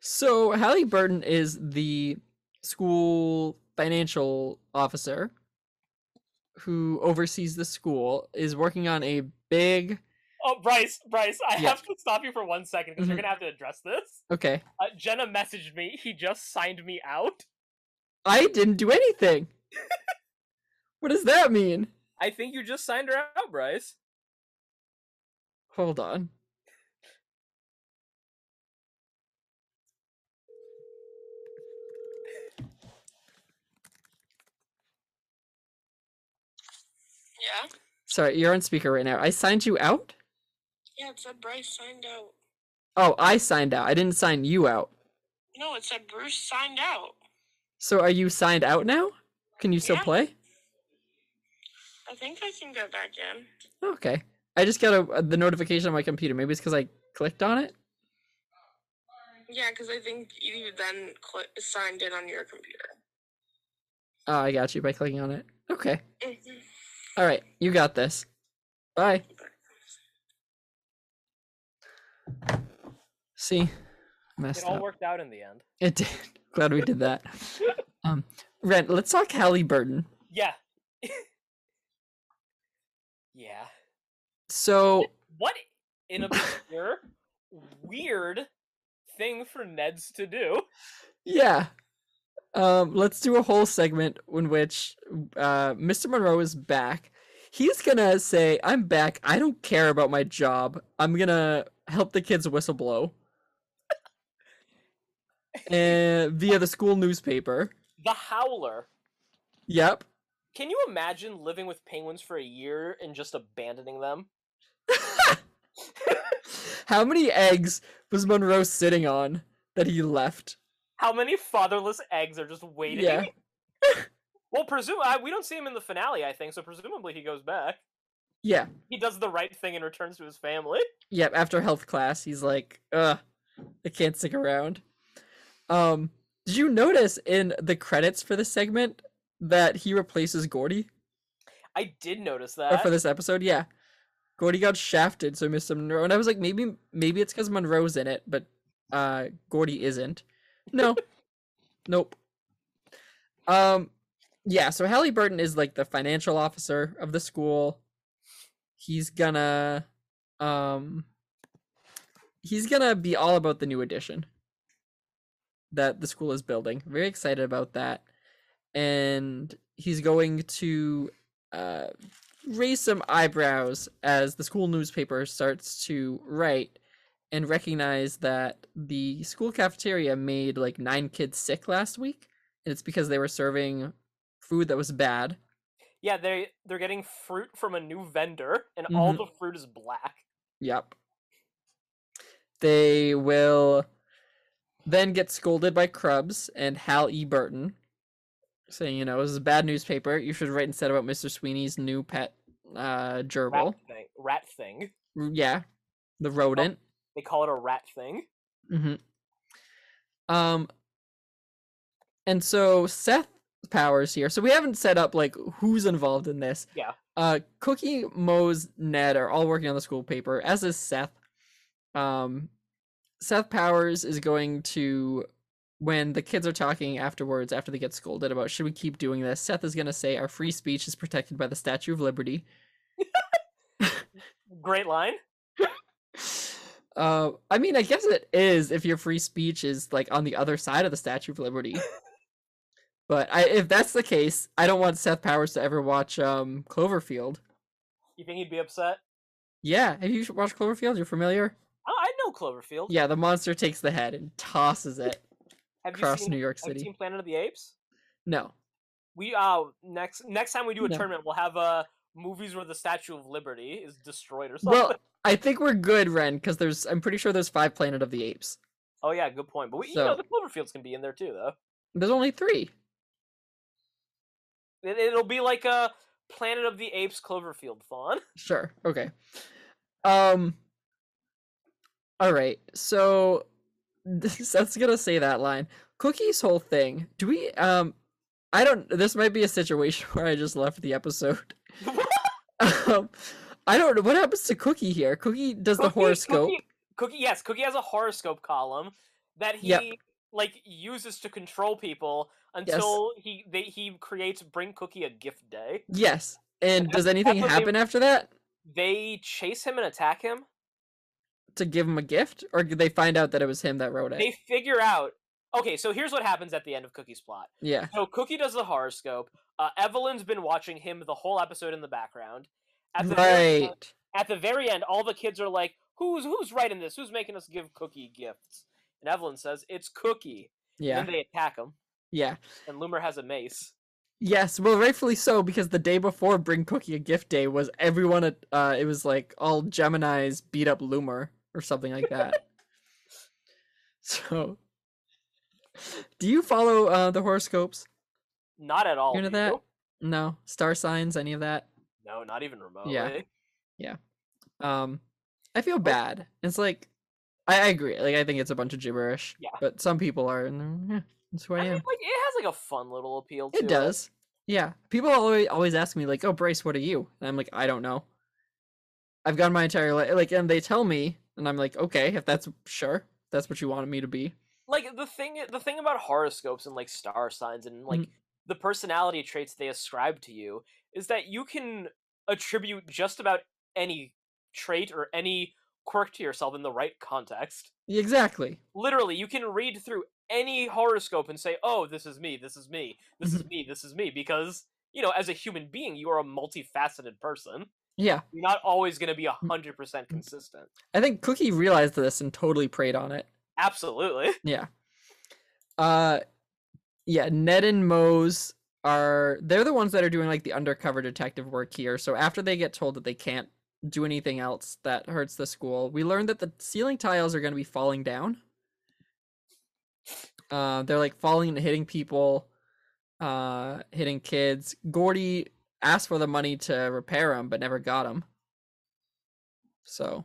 so Hallie Burton is the school financial officer who oversees the school is working on a big Oh, Bryce, Bryce, I Yeah. have to stop you for one second because Mhm. you're gonna have to address this. okay. Uh, Jenna messaged me. He just signed me out. I didn't do anything. what does that mean? I think you just signed her out, Bryce. Hold on. Yeah. Sorry, you're on speaker right now. I signed you out? Yeah, it said Bryce signed out. Oh, I signed out. I didn't sign you out. No, it said Bruce signed out. So are you signed out now? Can you still Yeah. play? I think I can go back in. Okay. I just got a, the notification on my computer. Maybe it's because I clicked on it. Yeah, because I think you then cl- signed in on your computer. Oh, I got you by clicking on it. Okay. Mhm. All right. You got this. Bye. See? Messed It all up. worked out in the end. It did. Glad we did that. Um, Ren, let's talk Halle Burton. Yeah. yeah. So, What an obscure, weird thing for Ned's to do. yeah. Um, let's do a whole segment in which uh, Mr. Monroe is back. He's gonna say, I'm back. I don't care about my job. I'm gonna help the kids whistleblow. and via the school newspaper. The Howler. Yep. Can you imagine living with penguins for a year and just abandoning them? How many eggs was Monroe sitting on that he left? How many fatherless eggs are just waiting? Yeah. well, presume I, we don't see him in the finale, I think, so presumably he goes back. Yeah. He does the right thing and returns to his family. Yep. After health class, he's like, "Ugh, I can't stick around." Um, did you notice in the credits for this segment that he replaces Gordy I did notice or that. for this episode? Yeah, Gordy got shafted, so Mr. Monroe, and I was like, maybe, maybe it's because Monroe's in it, but uh, Gordy isn't. No, nope. Um, yeah. So Halle Burton is like the financial officer of the school. He's gonna, um, he's gonna be all about the new addition that the school is building. Very excited about that, and he's going to uh, raise some eyebrows as the school newspaper starts to write and recognize that the school cafeteria made like nine kids sick last week, and it's because they were serving food that was bad. yeah, they they're getting fruit from a new vendor, and all Mhm. the fruit is black. Yep. They will then get scolded by Crubbs and Hal E. Burton, saying, you know, this is a bad newspaper. You should write instead about Mr. Sweeney's new pet uh gerbil. Rat thing. Rat thing. Yeah. The rodent. They call it a rat thing. hmm Um, and so Seth Powers here. So we haven't set up like who's involved in this. Yeah. Uh, Cookie, Moze, Ned are all working on the school paper, as is Seth. Um, Seth Powers is going to, when the kids are talking afterwards, after they get scolded about should we keep doing this, Seth is going to say our free speech is protected by the Statue of Liberty. Great line. Uh, I mean, I guess it is if your free speech is like on the other side of the Statue of Liberty. but I, if that's the case, I don't want Seth Powers to ever watch um Cloverfield. You think he'd be upset? Yeah, have you watched Cloverfield? You're familiar? Oh, I know Cloverfield. Yeah, the monster takes the head and tosses it Have you across seen, New York have you City. seen Planet of the Apes? No. We uh next next time we do a No. tournament, we'll have uh movies where the Statue of Liberty is destroyed or something. Well, I think we're good, Ren, because there's I'm pretty sure there's five Planet of the Apes. oh yeah, good point. But we, you know the Cloverfields can be in there too, though. There's only three. It, it'll be like a Planet of the Apes Cloverfield fawn. Sure. Okay. Um. All right. So Seth's gonna say that line. Cookie's whole thing. Do we? Um. I don't. This might be a situation where I just left the episode. um. I don't know what happens to Cookie here. Cookie does the horoscope. Cookie, Cookie, yes, Cookie has a horoscope column that he Yep. like uses to control people until he they, he creates Bring Cookie a Gift Day. Yes. And That's- does anything what they- happen after that They chase him and attack him. To give him a gift, or did they find out that it was him that wrote it? They figure out. Okay, so here's what happens at the end of Cookie's plot. Yeah. So Cookie does the horoscope. Uh, Evelyn's been watching him the whole episode in the background. At the end- Right. at the very end, all the kids are like, "Who's who's writing this? Who's making us give Cookie gifts?" And Evelyn says, "It's Cookie." Yeah. And they attack him, Yeah. and Loomer has a mace. Yes, well, rightfully so, because the day before Bring Cookie a Gift Day was everyone at, uh, it was like all Gemini's beat up Loomer or something like that. so, do you follow uh, the horoscopes? Not at all. You do that? No, star signs, any of that? No, not even remotely. Yeah, yeah. Um, I feel bad. It's like, I, I agree. Like, I think it's a bunch of gibberish. Yeah. But some people are, and yeah, that's who I I mean, like it has like a fun little appeal to it. It does. Yeah. People always always ask me like, "Oh, Bryce, what are you?" And I'm like, "I don't know." I've gone my entire life like, and they tell me, and I'm like, "Okay, if that's sure, if that's what you wanted me to be." Like the thing, the thing about horoscopes and like star signs and like Mhm. the personality traits they ascribe to you is that you can attribute just about any trait or any quirk to yourself in the right context. Exactly. literally you can read through any horoscope and say oh this is me this is me this is me this is me because you know as a human being you are a multifaceted person Yeah. you're not always going to be a hundred percent consistent I think Cookie realized this and totally preyed on it. absolutely Yeah. Uh yeah, Ned and Moze are they're the ones that are doing like the undercover detective work here. So after they get told that they can't do anything else that hurts the school, we learn that the ceiling tiles are going to be falling down. Uh they're like falling and hitting people, uh hitting kids. Gordy asked for the money to repair them but never got them. So,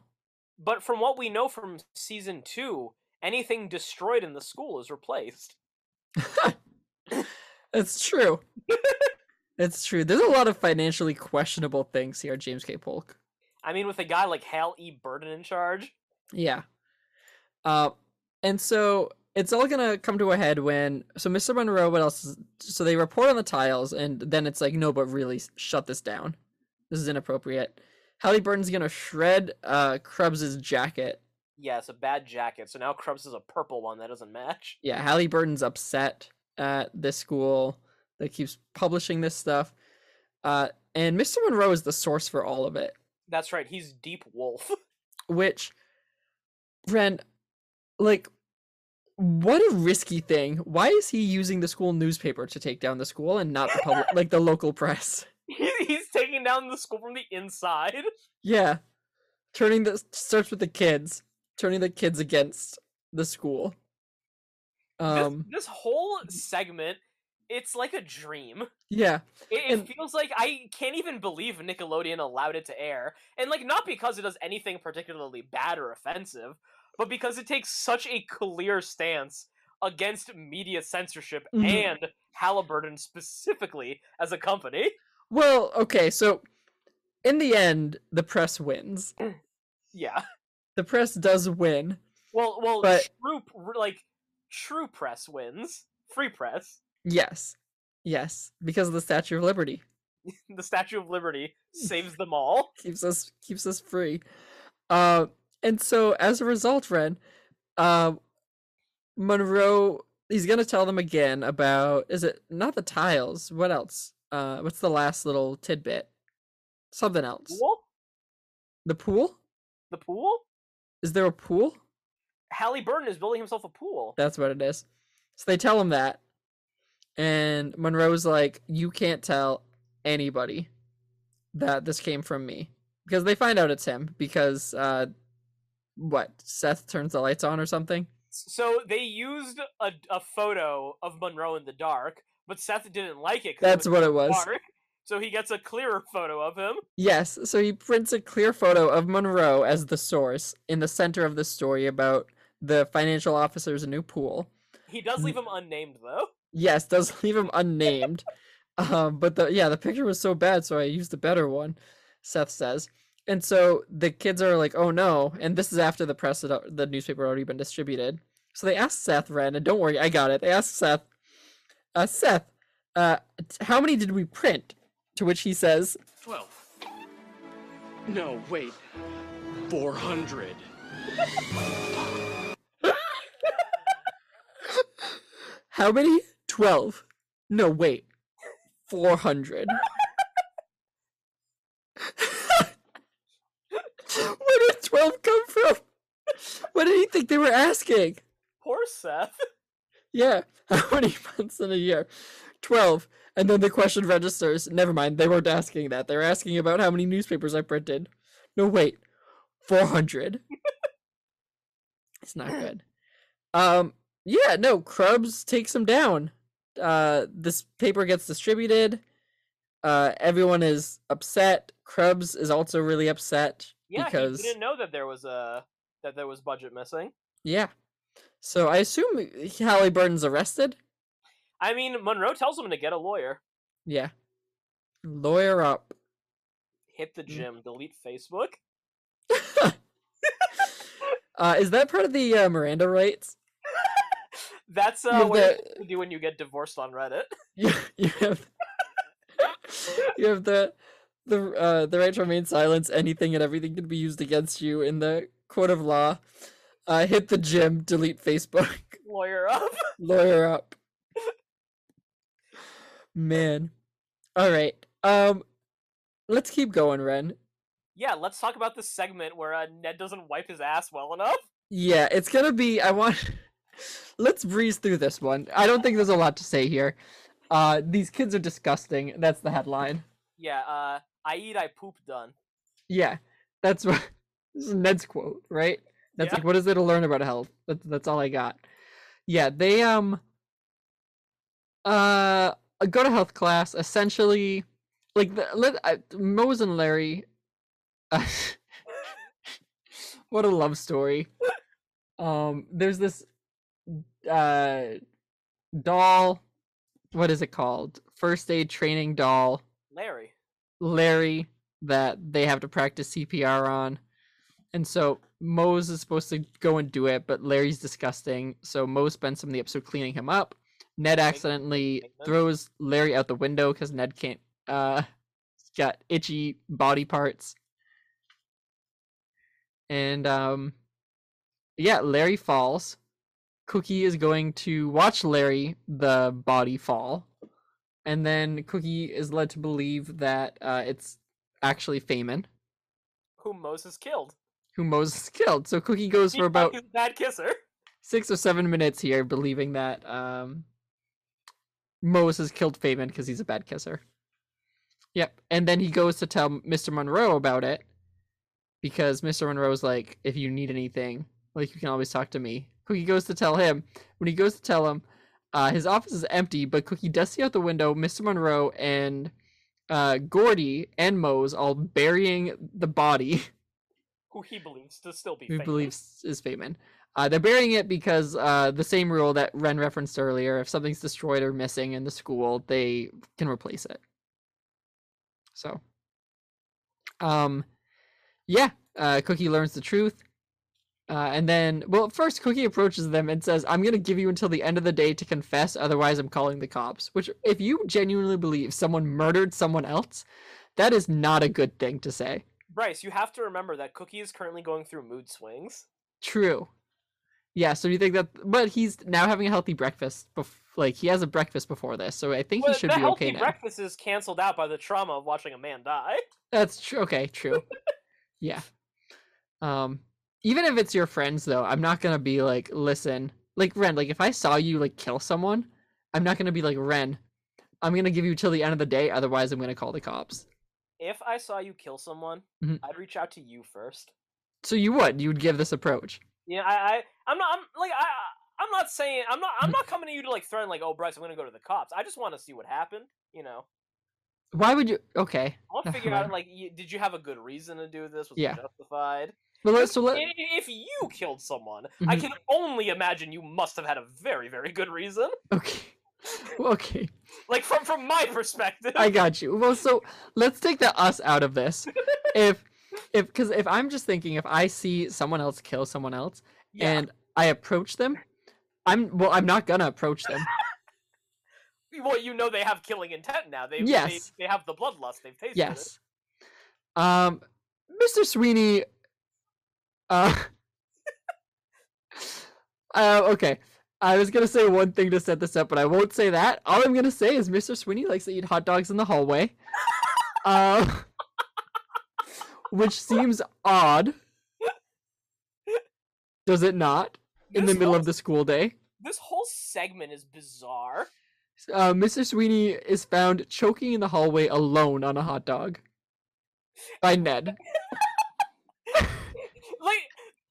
but from what we know from season two anything destroyed in the school is replaced It's true. it's true. There's a lot of financially questionable things here, James K. Polk. i mean with a guy like hal e burden in charge Yeah. Uh, and so it's all gonna come to a head when so Mr. Monroe, what else? Is, so they report on the tiles, and then it's like, no, but really, shut this down. This is inappropriate. Halliburton's gonna shred uh Crubbs's jacket. yes a bad jacket so now Krebs is a purple one that doesn't match Yeah, Halliburton's upset at this school that keeps publishing this stuff. Uh, and Mr. Monroe is the source for all of it. that's right he's deep wolf which Ren, like what a risky thing. Why is he using the school newspaper to take down the school and not the public like the local press? He's taking down the school from the inside Yeah. Turning the starts with the kids, turning the kids against the school. Um this, this whole segment it's like a dream yeah. it, it And- feels like i can't even believe nickelodeon allowed it to air and like not because it does anything particularly bad or offensive but because it takes such a clear stance against media censorship Mhm. and halliburton specifically as a company Well, okay, so in the end, the press wins. yeah The press does win. well well But- true like true press wins free press Yes. Yes. Because of the Statue of Liberty. the statue of liberty saves them all keeps us keeps us free. Uh, and so as a result, Ren, uh, Monroe he's gonna tell them again about is it not the tiles? What else? Uh, what's the last little tidbit? Something else. Well, The pool? The pool? Is there a pool? Hallie Burton is building himself a pool. That's what it is. So they tell him that. And Monroe's like, You can't tell anybody that this came from me. Because they find out it's him. Because, uh, what? Seth turns the lights on or something? So they used a, a photo of Monroe in the dark, but Seth didn't like it. That's what it was. dark, so he gets a clearer photo of him. Yes. So he prints a clear photo of Monroe as the source in the center of the story about the financial officer's new pool. He does leave him unnamed though. Yes, does leave him unnamed. um, but the yeah, the picture was so bad, so I used a better one. Seth says, and so the kids are like, "Oh no!" And this is after the press, had, the newspaper had already been distributed. So they ask Seth Ren, and don't worry, I got it. They ask Seth, uh, Seth, uh, how many did we print? To which he says, Twelve. No, wait. Four hundred. "How many? Twelve. No, wait, four hundred. Where did twelve come from? What did he think they were asking? Poor Seth. Yeah, how many months in a year? Twelve. And then the question registers. Never mind, they weren't asking that. They were asking about how many newspapers I printed. No, wait, four hundred. it's not good. Um, yeah, no, Crubbs takes him down. Uh, this paper gets distributed. Uh, everyone is upset. Crubbs is also really upset Yeah, because he didn't know that there was a that there was budget missing. yeah. So I assume Halliburton's arrested. I mean, Monroe tells him to get a lawyer, Yeah. Lawyer up. hit the Mm. gym, delete Facebook. uh, is that part of the uh, Miranda rights? That's uh, what you do when you get divorced on Reddit. You, you have you have the the uh, the right to remain silent. Anything and everything can be used against you in the court of law. Uh, hit the gym. Delete Facebook. Lawyer up. Lawyer up. Man. All right. Um, let's keep going, Ren. Yeah, let's talk about this segment where uh, Ned doesn't wipe his ass well enough. Yeah, it's gonna be. I want. Let's breeze through this one. I don't think there's a lot to say here. Uh, these kids are disgusting. That's the headline. Yeah, uh, I eat, I poop done. Yeah, that's what. This is Ned's quote, right? That's Yeah. like, what is there to learn about health? That's that's all I got. Yeah, they um. Uh, go to health class. Essentially, like the let uh, Moze and Larry. Uh, what a love story. Um, there's this uh doll. What is it called? First aid training doll. Larry. Larry that they have to practice CPR on. And so Moze is supposed to go and do it, but Larry's disgusting. So Moze spends some of the episode cleaning him up. Ned accidentally throws Larry out the window because Ned can't uh got itchy body parts. And um yeah, Larry falls. Cookie is going to watch Larry the body fall. And then Cookie is led to believe that uh, it's actually Faymen Whom Moses killed. who Moses killed. So Cookie goes He for about he was a bad kisser. six or seven minutes here, believing that um, Moses killed Faymen because he's a bad kisser. Yep. And then he goes to tell Mr. Monroe about it because Mr. Monroe's like, if you need anything, like you can always talk to me. Cookie goes to tell him. When he goes to tell him, uh, his office is empty, but Cookie does see out the window Mr. Monroe and uh, Gordy and Moze all burying the body Who he believes to still be who believes is Faymen. Uh, they're burying it because uh, the same rule that Ren referenced earlier: if something's destroyed or missing in the school, they can replace it. So, um, yeah, uh, Cookie learns the truth, uh, and then, well, first Cookie approaches them and says, "I'm gonna give you until the end of the day to confess, otherwise I'm calling the cops." Which, if you genuinely believe someone murdered someone else, that is not a good thing to say. Bryce, you have to remember that Cookie is currently going through mood swings. True. Yeah, so you think that, but he's now having a healthy breakfast. Bef- like he has a breakfast before this, so I think Well, he should be okay now. breakfast is canceled out by the trauma of watching a man die. That's true. Okay, true. yeah. Um, even if it's your friends though, I'm not gonna be like, listen, like Ren, like if I saw you like kill someone, I'm not gonna be like Ren. I'm gonna give you till the end of the day, otherwise I'm gonna call the cops. If I saw you kill someone, Mhm. I'd reach out to you first. So you would, you would give this approach. Yeah, I, I, I'm not. I'm like, I, I'm not saying. I'm not. I'm Mhm. not coming to you to like threaten, like, oh, Bryce, I'm gonna go to the cops. I just want to see what happened. You know, Why would you? Okay. I want to figure out like, you, did you have a good reason to do this? Was Yeah. it justified? Well, let, If- so let. if you killed someone, I Mhm. can only imagine you must have had a very, very good reason. Okay. Okay. Like from from my perspective. I got you. Well, so let's take the us out of this. If, if, because if I'm just thinking, if I see someone else kill someone else yeah. and I approach them, I'm well, I'm not gonna approach them. well, you know they have killing intent now. They Yes. they, they have the bloodlust. They've tasted it. Yes. Um, Mr. Sweeney. Uh. uh. Okay. I was gonna say one thing to set this up, but I won't say that. All I'm gonna say is Mr. Sweeney likes to eat hot dogs in the hallway. Uh, which seems odd. Does it not? In the middle whole- of the school day. This whole segment is bizarre. Uh, Mr. Sweeney is found choking in the hallway alone on a hot dog. By Ned.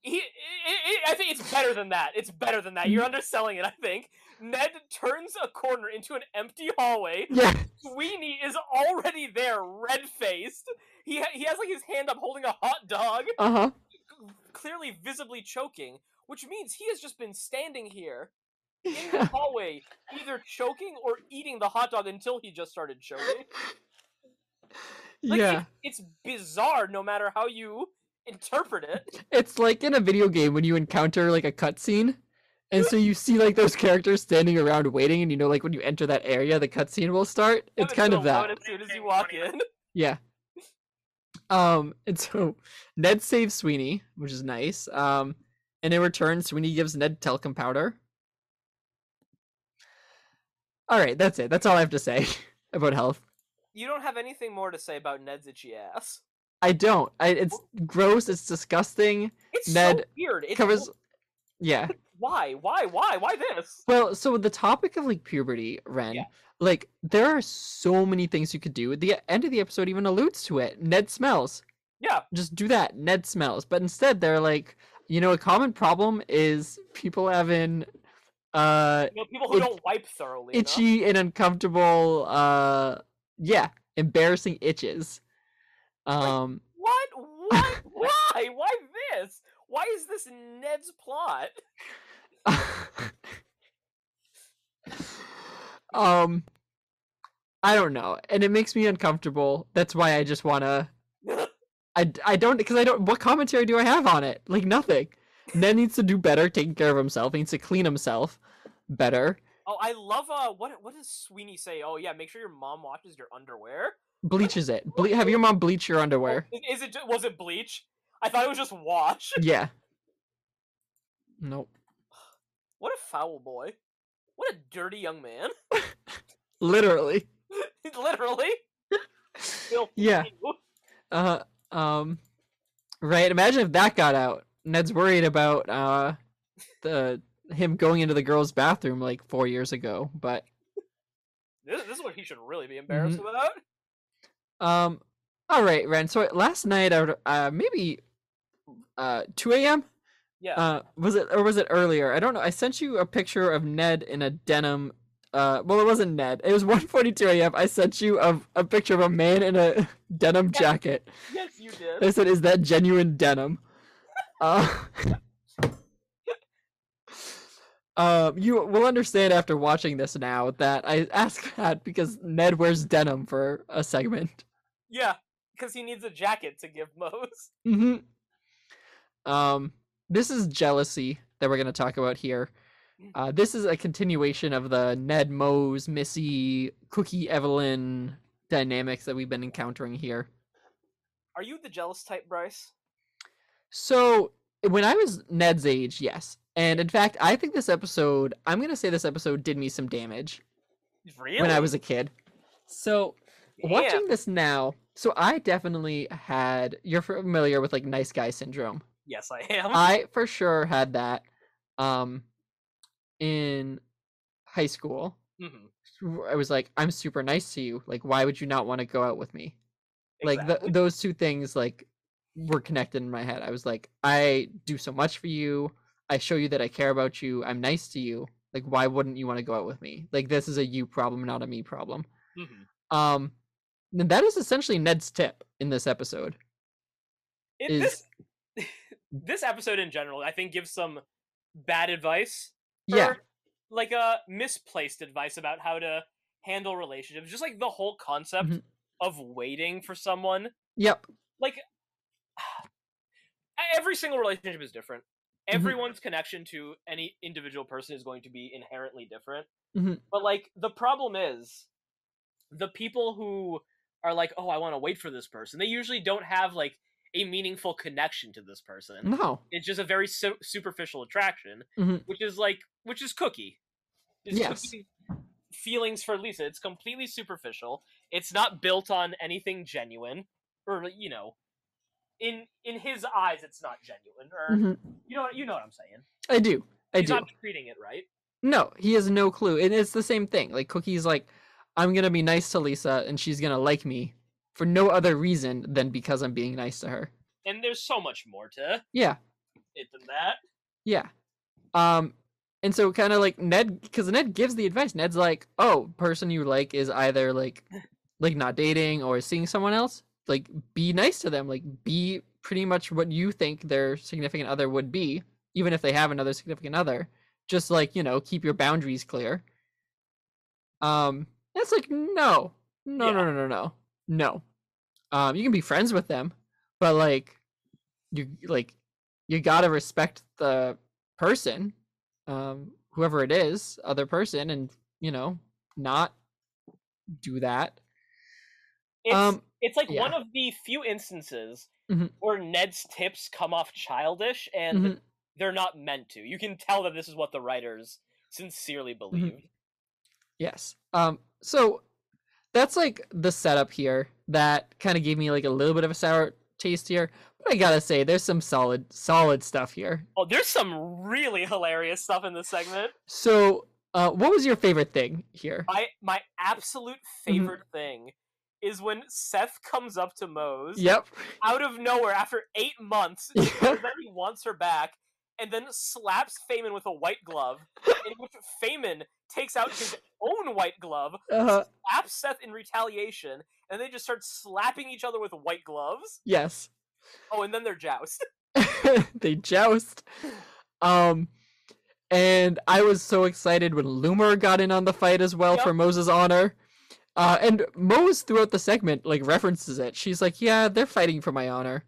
he, i i I think it's better than that. It's better than that. You're underselling it. I think Ned turns a corner into an empty hallway. Yeah. Sweeney is already there, red faced. He ha- he has like his hand up holding a hot dog, Uh huh. clearly visibly choking, which means he has just been standing here in the hallway, either choking or eating the hot dog until he just started choking. Like, yeah. it- it's bizarre, no matter how you interpret it. It's like in a video game when you encounter like a cutscene, and so you see like those characters standing around waiting, and you know like when you enter that area, the cutscene will start. It's kind of that. As soon as you walk in. Yeah. Um, and so Ned saves Sweeney, which is nice. Um, and in return, Sweeney gives Ned talcum powder. All right, that's it. That's all I have to say about health. You don't have anything more to say about Ned's itchy ass. I don't. I, it's gross. It's disgusting. It's so Ned weird. It Covers. Yeah. Why? Why? Why? Why this? Well, so the topic of like puberty, Ren, Yeah. like there are so many things you could do. The end of the episode even alludes to it. Ned smells. Yeah. Just do that. Ned smells. But instead, they're like, you know, a common problem is people having uh You know, people who Itch- don't wipe thoroughly. enough. itchy and uncomfortable uh yeah, embarrassing itches. Um What? What? Why? Why this? Why is this Ned's plot? um I don't know. And it makes me uncomfortable. That's why I just want to I, I don't because I don't what commentary do I have on it? Like nothing. Ned needs to do better taking care of himself. He needs to clean himself better. oh, I love. Uh, what? What does Sweeney say? Oh yeah, make sure your mom watches your underwear. Bleaches it. Ble- have your mom bleach your underwear. Is it? Was it bleach? I thought it was just wash. Yeah. Nope. What a foul boy. What a dirty young man. Literally. Literally. Yeah. Uh um right, imagine if that got out. Ned's worried about uh the him going into the girls' bathroom like 4 years ago, but This, this is what he should really be Mm-hmm. embarrassed about. Um all right, Ren. So last night I uh maybe uh 2 a.m. Yeah. Uh, was it or was it earlier? I don't know. I sent you a picture of Ned in a denim. Uh, well, it wasn't Ned. It was 1:42 a.m. I sent you a, a picture of a man in a denim Yeah. jacket. yes, you did. I said, "Is that genuine denim?" Uh, uh, you will understand after watching this now that I ask that because Ned wears denim for a segment. Yeah, because he needs a jacket to give Moze. hmm Um, this is jealousy that we're going to talk about here. Uh, this is a continuation of the Ned Moze, Missy, Cookie Evelyn dynamics that we've been encountering here. Are you the jealous type, Bryce? So, when I was Ned's age, yes. And in fact, I think this episode, I'm going to say this episode did me some damage Really? when I was a kid. So, watching this now, so I definitely had, you're familiar with like nice guy syndrome. Yes, I am. I for sure had that um in high school. Mhm, w- I was like, I'm super nice to you. Like, why would you not want to go out with me? Like exactly. the, those two things like were connected in my head. I was like, I do so much for you. I show you that I care about you. I'm nice to you. Like, why wouldn't you want to go out with me? Like, this is a you problem, not a me problem. Mhm. Um, and that is essentially Ned's tip in this episode. It- is- this this episode in general, I think, gives some bad advice. Yeah, like a misplaced advice about how to handle relationships. Just like the whole concept Mhm. of waiting for someone. yep, Like every single relationship is different. Mm-hmm. Everyone's connection to any individual person is going to be inherently different. Mhm. But like the problem is the people who are like, "Oh, I want to wait for this person." They usually don't have like a meaningful connection to this person. no, It's just a very su- superficial attraction, Mhm. which is like which is Cookie. It's Yes. Cookie's feelings for Lisa. It's completely superficial. It's not built on anything genuine, or you know, in in his eyes, it's not genuine. Or Mhm. you know, you know what I'm saying. I do, I He's do. not treating it right. No, he has no clue. And it's the same thing. Like Cookie's like, I'm gonna be nice to Lisa and she's gonna like me for no other reason than because I'm being nice to her. And there's so much more to Yeah, it than that. yeah. Um and so kind of like Ned because Ned gives the advice. Ned's like, Oh, person you like is either like like not dating or seeing someone else. Like be nice to them. Like be pretty much what you think their significant other would be, even if they have another significant other. Just like, you know, keep your boundaries clear. Um, it's like no, no, no, no, no, no, no. Um, you can be friends with them, but like, you like, you gotta respect the person, um, whoever it is, other person, and you know, not do that. It's um, it's like yeah. one of the few instances Mhm. where Ned's tips come off childish and Mhm. they're not meant to. You can tell that this is what the writers sincerely believed. Yes. Um. So that's like the setup here that kind of gave me like a little bit of a sour taste here. But I gotta say, there's some solid, solid stuff here. Oh, there's some really hilarious stuff in this segment. So, uh, what was your favorite thing here? My my absolute Mm-hmm. favorite thing is when Seth comes up to Moze Yep. out of nowhere after eight months, Yeah. that he wants her back, and then slaps Faymen with a white glove, in which Faymen takes out his own white glove, Uh, slaps Seth in retaliation, and they just start slapping each other with white gloves. yes. Oh, and then they're joust. they joust. Um, and I was so excited when Loomer got in on the fight as well for Moze's honor. Uh, and Moze throughout the segment like references it. She's like, "Yeah, they're fighting for my honor."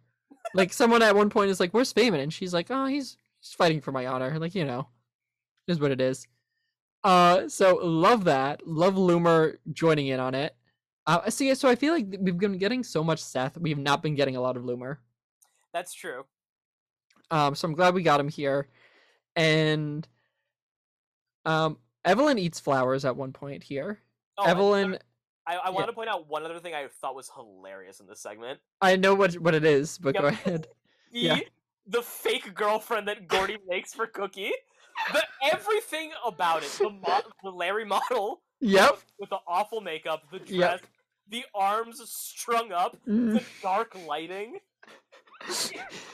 like someone at one point is like, "Where's Faymen?" And she's like, "Oh, he's he's fighting for my honor." Like you know, is what it is. Uh, so love that. Love Loomer joining in on it. Uh, see, so I feel like we've been getting so much Seth, we've not been getting a lot of Loomer. That's true. Um, so I'm glad we got him here. And um, Evelyn eats flowers at one point here. Oh, Evelyn, I, I yeah. want to point out one other thing I thought was hilarious in this segment. I know what what it is, but go ahead. The Yeah. the fake girlfriend that Gordy makes for Cookie. The everything about it, the mo- the Larry model Yep. with the awful makeup, the dress, Yep. the arms strung up, Mm. the dark lighting.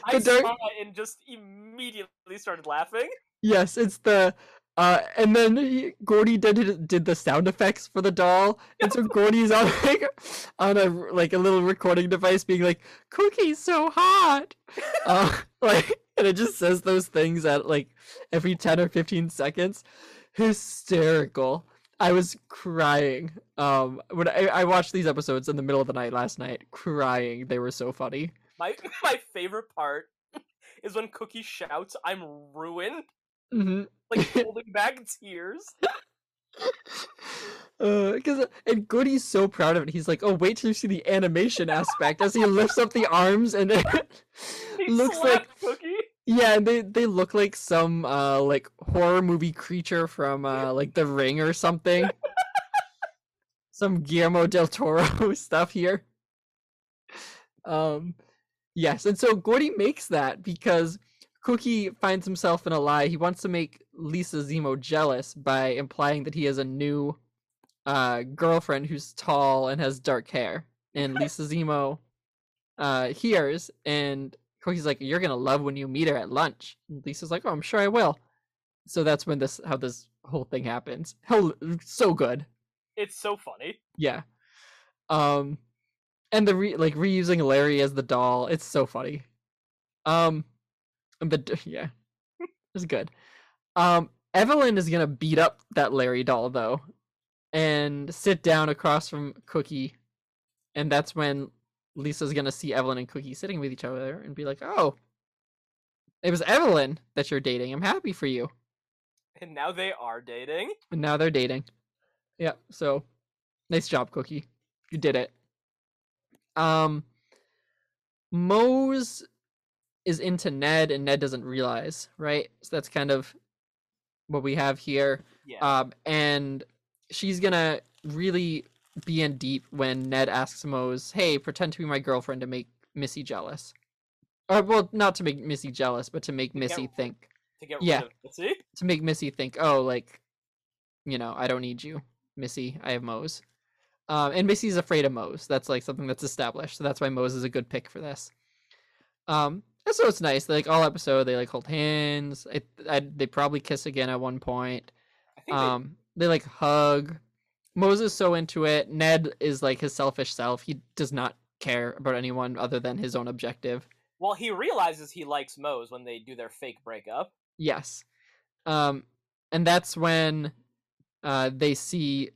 I dark- saw it and just immediately started laughing. Yes, it's the uh, and then he, Gordy did did the sound effects for the doll, and so Gordy's on like on a like a little recording device, being like, "Cookie's so hot," uh, like, and it just says those things at like every ten or fifteen seconds. Hysterical. I was crying. Um, when I, I watched these episodes in the middle of the night last night, crying. They were so funny. My my favorite part is when Cookie shouts, "I'm ruined!" Hmm like holding back tears. because and Gordy's so proud of it. He's like, "Oh, wait till you see the animation aspect." As he lifts up the arms, and it looks like Cookie. yeah, and they they look like some uh like horror movie creature from uh like The Ring or something. some Guillermo del Toro stuff here. Um, Yes, and so Gordy makes that because Cookie finds himself in a lie. He wants to make Lisa Zemo jealous by implying that he has a new uh, girlfriend who's tall and has dark hair. And Lisa Zemo uh, hears, and Cookie's like, "You're gonna love when you meet her at lunch." And Lisa's like, "Oh, I'm sure I will." So that's when this how this whole thing happens. Hell, so good. It's so funny. Yeah. Um and the re- like reusing Larry as the doll, it's so funny. Um d- yeah. It's good. Um Evelyn is going to beat up that Larry doll though and sit down across from Cookie and that's when Lisa's going to see Evelyn and Cookie sitting with each other and be like, "Oh, it was Evelyn that you're dating. I'm happy for you." And now they are dating. And now they're dating. Yeah, so nice job, Cookie. You did it. Um Moze is into Ned and Ned doesn't realize, right? So that's kind of what we have here. Yeah. Um and she's gonna really be in deep when Ned asks Moze, Hey, pretend to be my girlfriend to make Missy jealous. Or well, not to make Missy jealous, but to make To Missy rid- think to get yeah. rid of Missy. to make Missy think, oh, like, you know, I don't need you, Missy. I have Moze. Um, and Missy's afraid of Moze. That's like something that's established. So that's why Moze is a good pick for this. Um, and so it's nice. Like all episode, they like hold hands. I, I, they probably kiss again at one point. I think they- Um, they like hug. Moze's so into it. Ned is like his selfish self. He does not care about anyone other than his own objective. well, he realizes he likes Moze when they do their fake breakup. Yes. Um, and that's when uh, they see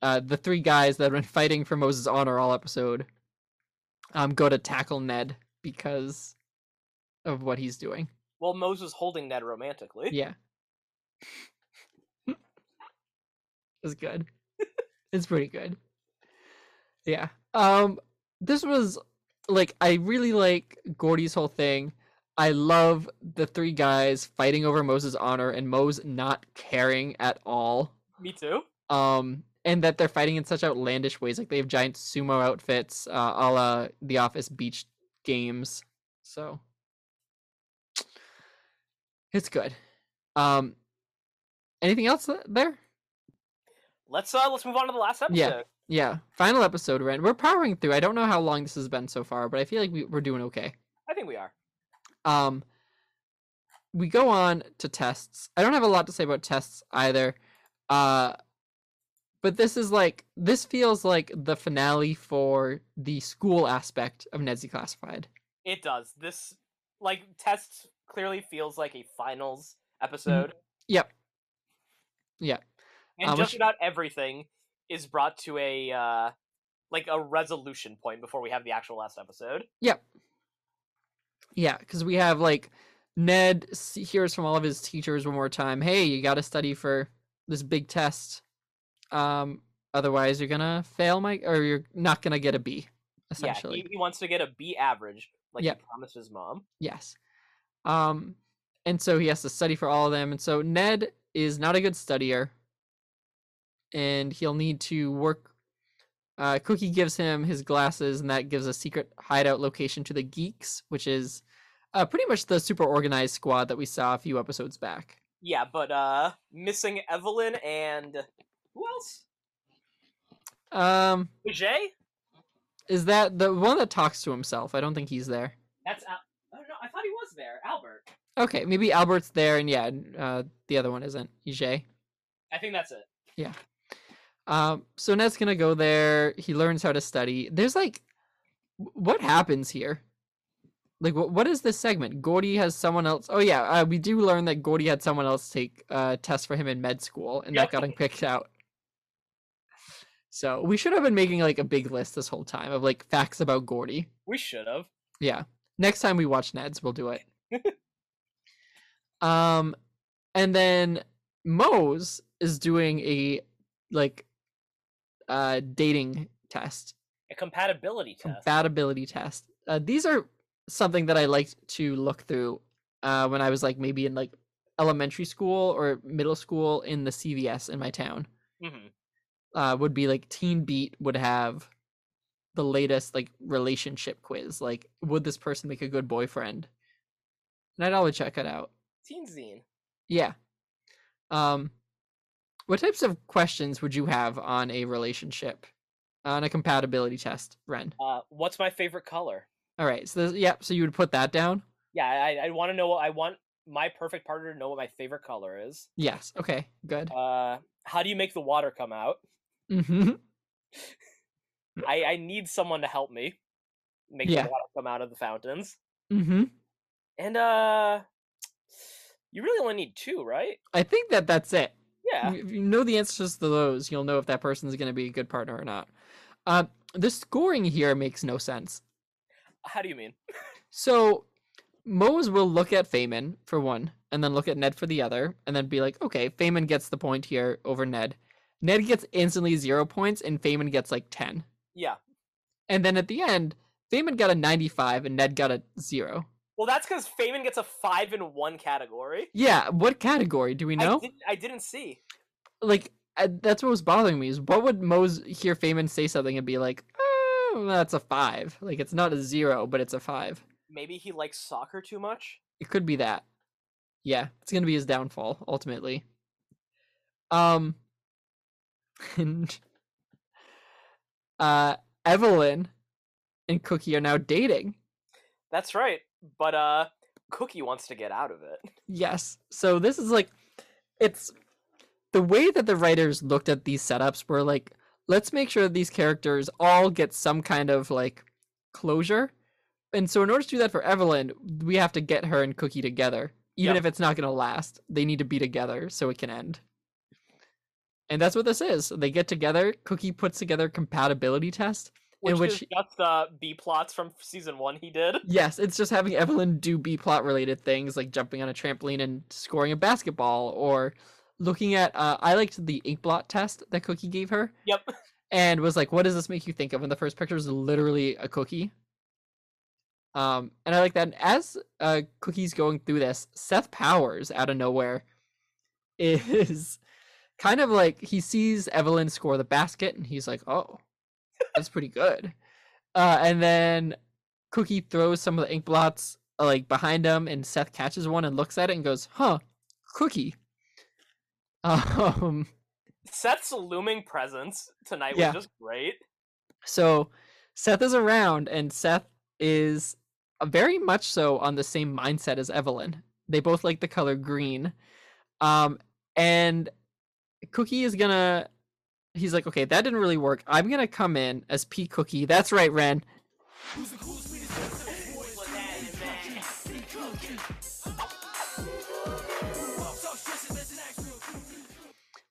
uh, the three guys that have been fighting for Moze's honor all episode um, go to tackle Ned because of what he's doing. Well, Moze was holding Ned romantically. Yeah. it's good. it's pretty good. Yeah. Um this was like I really like Gordy's whole thing. I love the three guys fighting over Moze's honor and Moze not caring at all. Me too. Um and that they're fighting in such outlandish ways. Like they have giant sumo outfits, uh a la the office beach games. So it's good. Um anything else there? Let's uh let's move on to the last episode. Yeah. Yeah. Final episode, Ren. We're powering through. I don't know how long this has been so far, but I feel like we, we're doing okay. I think we are. Um we go on to tests. I don't have a lot to say about tests either. Uh but this is like this feels like the finale for the school aspect of Ned's Classified. It does. This like tests clearly feels like a finals episode, Yep. Yeah. and Um, just which- about everything is brought to a uh like a resolution point before we have the actual last episode. Yep. Yeah, because we have like Ned hears from all of his teachers one more time. Hey, you got to study for this big test. Um, otherwise you're gonna fail, my or you're not gonna get a B. Essentially, Yeah, he, he wants to get a B average, like Yep. he promised his mom. yes. Um, and so he has to study for all of them. And so Ned is not a good studier, and he'll need to work. Uh, Cookie gives him his glasses, and that gives a secret hideout location to the geeks, which is uh, pretty much the super organized squad that we saw a few episodes back. Yeah, but uh missing Evelyn and who else? Um, Jay? is that the one that talks to himself? I don't think he's there. That's I thought he was there. Albert. Okay, maybe Albert's there, and yeah, uh, the other one isn't. Ije. I think that's it. Yeah. Um, so Ned's gonna go there. He learns how to study. There's like, what happens here? Like, what what is this segment? Gordy has someone else. Oh yeah, uh, we do learn that Gordy had someone else take a uh, test for him in med school, and that got him picked out. So we should have been making like a big list this whole time of like facts about Gordy. We should have. Yeah. Next time we watch Ned's, we'll do it. um, and then Moze is doing a like uh dating test, A compatibility test. compatibility test. Uh, these are something that I liked to look through uh when I was like maybe in like elementary school or middle school in the CVS in my town. hmm Uh, would be like Teen Beat would have the latest like relationship quiz. Like, would this person make a good boyfriend? And I'd always check it out. Teen zine. Yeah. Um, what types of questions would you have on a relationship, on a compatibility test, Ren? Uh, what's my favorite color? All right. So, there's, yeah. So you would put that down. Yeah, I, I want to know. what I want my perfect partner to know what my favorite color is. Yes. Okay. Good. Uh, how do you make the water come out? hmm I, I need someone to help me make Yeah. the water come out of the fountains. hmm And uh, you really only need two, right? I think that that's it. Yeah. If you know the answers to those, you'll know if that person's going to be a good partner or not. Uh, the scoring here makes no sense. How do you mean? So Moze will look at Faymen for one, and then look at Ned for the other, and then be like, okay, Faymen gets the point here over Ned. Ned gets instantly zero points, and Faymen gets like 10. Yeah. And then at the end, Faymen got a 95, and Ned got a zero. Well, that's because Faymen gets a five in one category. Yeah, what category do we I know? didn't, I didn't see. Like, I, that's what was bothering me is what would Moze hear Faymen say something and be like, oh, that's a five. Like, it's not a zero, but it's a five. Maybe he likes soccer too much. It could be that. Yeah, it's gonna be his downfall ultimately. Um, and uh, Evelyn and Cookie are now dating. That's right. But uh, Cookie wants to get out of it. Yes, so this is like, it's the way that the writers looked at these setups were like, let's make sure these characters all get some kind of like closure. And so, in order to do that for Evelyn, we have to get her and Cookie together. Even Yep. if it's not going to last, they need to be together so it can end. And that's what this is. They get together. Cookie puts together a compatibility test. Which, In which is just the B plots from season one he did. Yes, it's just having Evelyn do B plot related things like jumping on a trampoline and scoring a basketball or looking at uh, I liked the ink blot test that Cookie gave her Yep. and was like, what does this make you think of? And the first picture is literally a cookie. Um, and I like that. And as uh, Cookie's going through this, Seth Powers out of nowhere is kind of like he sees Evelyn score the basket and he's like, oh, that's pretty good. Uh, and then Cookie throws some of the ink blots uh, like behind him, and Seth catches one and looks at it and goes, huh, Cookie. Um, Seth's looming presence tonight Yeah. was just great. So Seth is around, and Seth is uh, very much so on the same mindset as Evelyn. They both like the color green. Um, and Cookie is gonna. He's like, okay, that didn't really work. I'm gonna come in as P Cookie. That's right, Ren.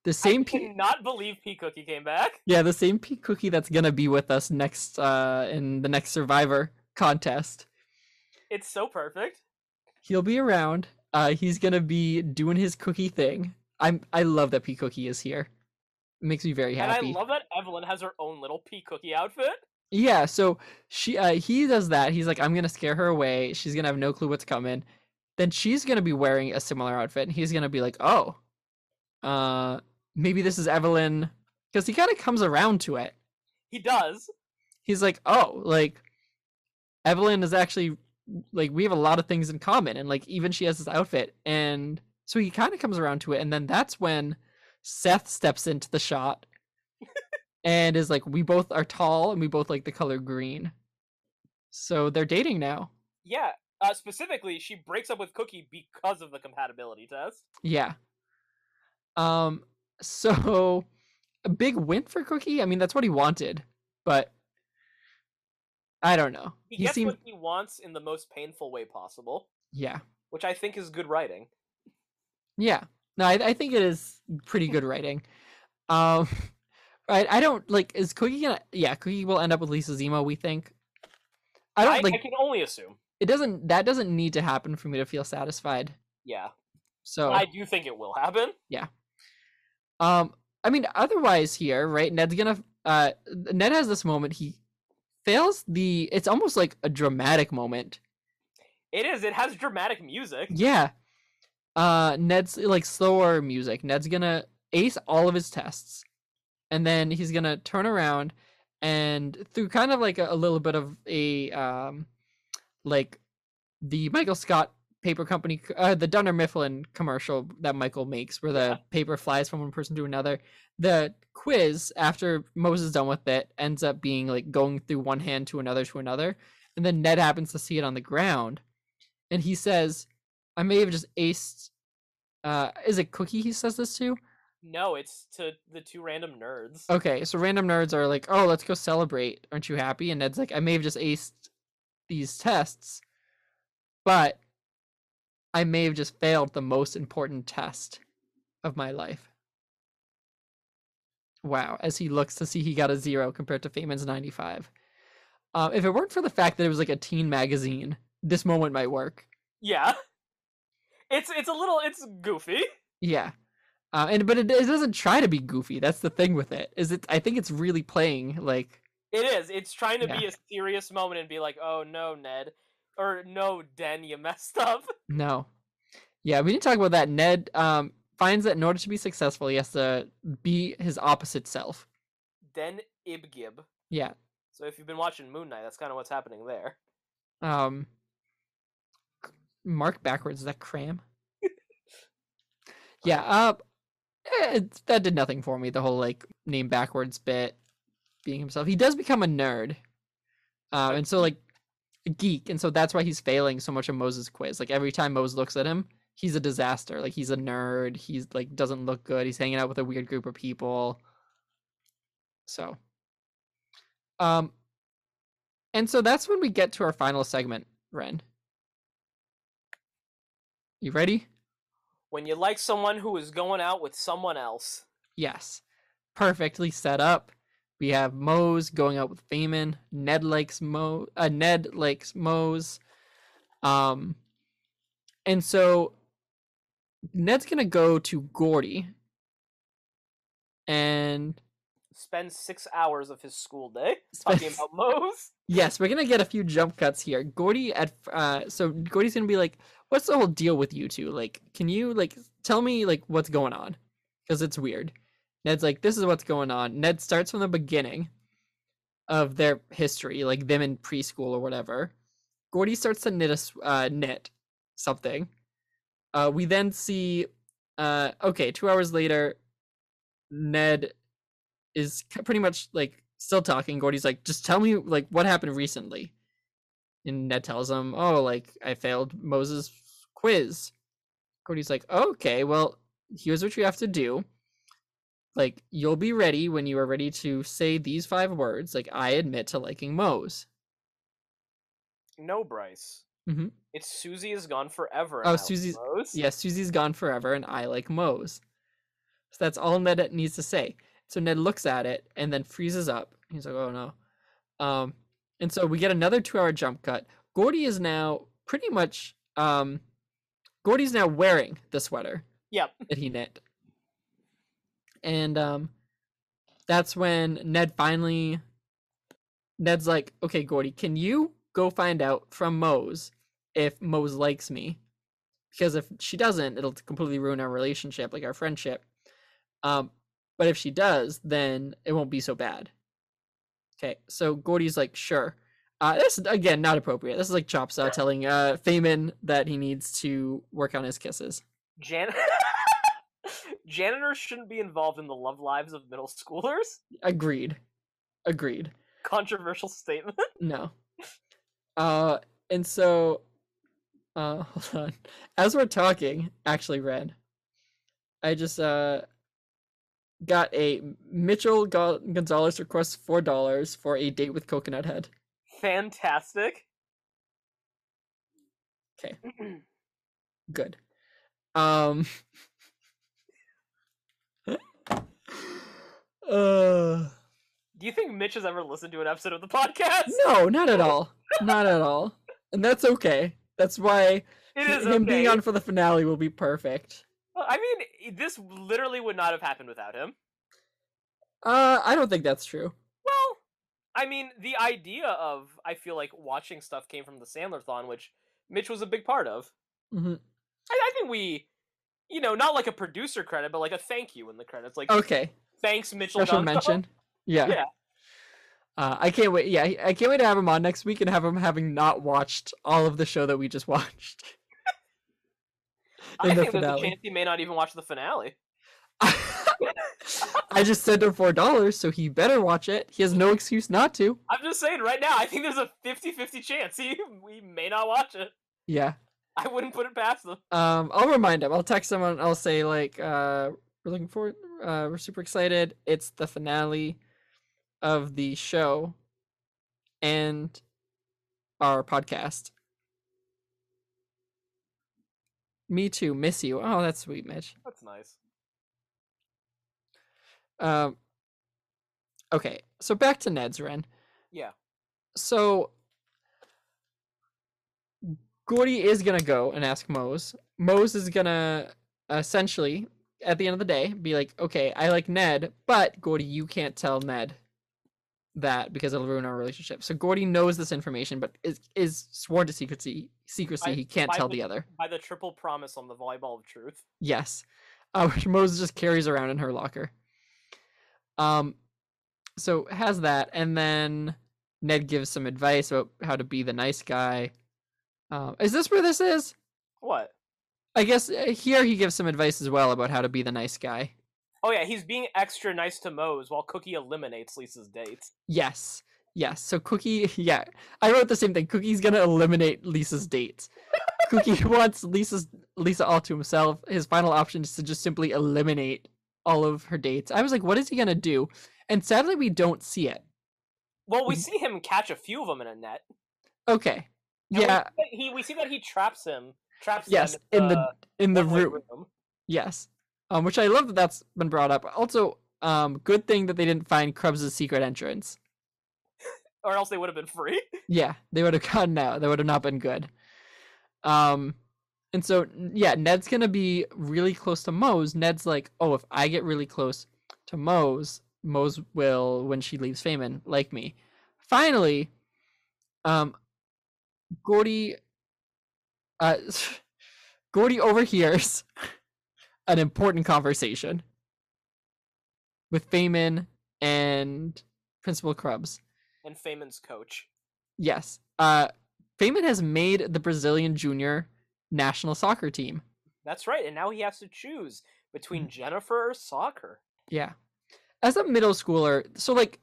The same I P. cannot believe P Cookie came back. Yeah, the same P Cookie that's gonna be with us next uh in the next Survivor contest. It's so perfect. He'll be around. Uh he's gonna be doing his cookie thing. I'm I love that P Cookie is here. It makes me very happy. And I love that Evelyn has her own little P Cookie outfit. Yeah, so she uh he does that. He's like, I'm gonna scare her away. She's gonna have no clue what's coming. Then she's gonna be wearing a similar outfit, and he's gonna be like, Oh, uh maybe this is Evelyn because he kind of comes around to it. He does. he's like, oh, like Evelyn is actually like we have a lot of things in common, and like even she has this outfit, and so he kind of comes around to it, and then that's when Seth steps into the shot and is like, we both are tall and we both like the color green, so they're dating now. Yeah. Uh, specifically, she breaks up with Cookie because of the compatibility test. Yeah. Um. So a big win for Cookie. I mean, that's what he wanted, but I don't know. He, He gets seemed what he wants in the most painful way possible, yeah. which I think is good writing. Yeah. No, I, I think it is pretty good writing. Um, right. I don't like. Is Cookie gonna? Yeah, Cookie will end up with Lisa Zemo. We think. I don't I, like. I can only assume. It doesn't. That doesn't need to happen for me to feel satisfied. Yeah. So. I do think it will happen. Yeah. Um. I mean, otherwise here, right? Ned's gonna. Uh. Ned has this moment. He fails the. It's almost like a dramatic moment. It is. It has dramatic music. Yeah. Uh Ned's like slower music. Ned's gonna ace all of his tests. And then he's gonna turn around and through kind of like a, a little bit of a um, like the Michael Scott paper company, uh, the Dunder Mifflin commercial that Michael makes, where the Yeah. paper flies from one person to another. The quiz after Moze's is done with it ends up being like going through one hand to another to another, and then Ned happens to see it on the ground, and he says, "I may have just aced." Uh, is it Cookie? He says this to. No, it's to the two random nerds. Okay, so random nerds are like, "Oh, let's go celebrate! Aren't you happy?" And Ned's like, "I may have just aced these tests, but I may have just failed the most important test of my life." Wow, as he looks to see he got a zero compared to Faymen's ninety-five. Uh, if it weren't for the fact that it was like a teen magazine, this moment might work. Yeah. It's it's a little it's goofy. Yeah. Uh, and but it, it doesn't try to be goofy. That's the thing with it. Is it? I think it's really playing like It is. It's trying to be a serious moment and be like, "Oh no, Ned," or "No, Den, you messed up." No. Yeah, we didn't talk about that. Ned um finds that in order to be successful, he has to be his opposite self. Den Ibgib. Yeah. So if you've been watching Moon Knight, that's kind of what's happening there. Um Mark backwards, is that cram? yeah, uh eh, it, that did nothing for me, the whole like name backwards bit being himself. He does become a nerd. Uh, and so like a geek, and so that's why he's failing so much of Moze's quiz. Like every time Moze's looks at him, he's a disaster. Like he's a nerd. He's like doesn't look good. He's hanging out with a weird group of people. So, um, and so that's when we get to our final segment, Ren. You ready? When you like someone who is going out with someone else. Yes. Perfectly set up. We have Moze going out with Faymen. Ned likes Mo uh, Ned likes Moze. Um and so Ned's gonna go to Gordy. And spend six hours of his school day Spends- talking about Moe's. yes, we're gonna get a few jump cuts here. Gordy at uh so Gordy's gonna be like, What's the whole deal with you two? Like, can you like tell me like what's going on? Because it's weird. Ned's like, this is what's going on. Ned starts from the beginning of their history, like them in preschool or whatever. Gordy starts to knit a uh, knit something. Uh, we then see, uh, okay, two hours later, Ned is pretty much like still talking. Gordy's like, just tell me like what happened recently. And Ned tells him, oh, like I failed Moze's quiz. Gordy's like, okay, well, here's what you have to do like you'll be ready when you are ready to say these five words like i admit to liking moze No, Bryce. Mhm. It's Susie is gone forever. Oh, and I like Susie's- Moe's. yes susie's gone forever and i like moze so that's all ned needs to say so ned looks at it and then freezes up he's like oh no um and so we get another two hour jump cut gordy is now pretty much um gordy's now wearing the sweater Yep. that he knit. And um that's when Ned finally Ned's like, "Okay, Gordy, can you go find out from Moze if Moze likes me? Because if she doesn't, it'll completely ruin our relationship, like our friendship. Um but if she does, then it won't be so bad." Okay, so Gordy's like, "Sure." Uh, this again not appropriate. This is like Chopsaw telling uh Faymen that he needs to work on his kisses. Jan- Janitors shouldn't be involved in the love lives of middle schoolers. Agreed. Agreed. Controversial statement. No. Uh and so uh hold on. As we're talking, actually Red, I just uh got a Mitchell Go- Gonzalez request four dollars for a date with Coconut Head. Fantastic. Okay. Good. Um uh Do you think Mitch has ever listened to an episode of the podcast? no, not at all. Not at all. And that's okay. That's why It is him being on for the finale will be perfect. Well, I mean, this literally would not have happened without him. Uh, I don't think that's true. I mean, the idea of I feel like watching stuff came from the Sandler-thon, which Mitch was a big part of. hmm I, I think we, you know, not like a producer credit, but like a thank you in the credits. Like, Okay, thanks, Mitchell. special Dunstall. mention. Yeah. Yeah. Uh, I can't wait. Yeah, I can't wait to have him on next week and have him having not watched all of the show that we just watched. I the think there's a chance he may not even watch the finale. I just sent him four dollars, so he better watch it. He has no excuse not to. I'm just saying right now, I think there's a 50-50 chance he we may not watch it. Yeah. I wouldn't put it past them. Um, I'll remind him. I'll text him and I'll say like, uh, we're looking forward. Uh, we're super excited. It's the finale of the show and our podcast. Me too. Miss you. Oh, that's sweet, Mitch. That's nice. Um. Okay, so back to Ned's Ren. Yeah. So Gordy is gonna go and ask Moze. Moze is gonna essentially, at the end of the day, be like, "Okay, I like Ned, but Gordy, you can't tell Ned that because it'll ruin our relationship." So Gordy knows this information, but is is sworn to secrecy. Secrecy. By- he can't tell the- the other. By the triple promise on the volleyball of truth. Yes. Uh, which Moze just carries around in her locker. Um, so has that, and then Ned gives some advice about how to be the nice guy. Um, is this where this is? What? I guess uh, here he gives some advice as well about how to be the nice guy. Oh yeah, he's being extra nice to Moze while Cookie eliminates Lisa's dates. Yes. Yes. So Cookie, yeah, I wrote the same thing. Cookie's gonna eliminate Lisa's dates. Cookie wants Lisa's Lisa all to himself. His final option is to just simply eliminate all of her dates. I was like, what is he gonna do? And sadly, we don't see it. Well, we Mhm. see him catch a few of them in a net. Okay. And we Yeah. see he we see that he traps him. Traps Yes. In the in the one-way room. Yes. Um, which I love that that's been brought up. Also, um, good thing that they didn't find Crubbs' secret entrance. or else they would have been free. Yeah, they would have gotten out. That would have not been good. Um, and so yeah, Ned's gonna be really close to Moze. Ned's like, oh, if I get really close to Moze, Moze will, when she leaves Faymen, like me. Finally, um, Gordy, uh, Gordy overhears an important conversation with Faymen and Principal Crubbs. And Faymen's coach. Yes. Uh Faymen has made the Brazilian junior national soccer team. That's right, and now he has to choose Mm. between Jennifer or soccer. Yeah. As a middle schooler, so like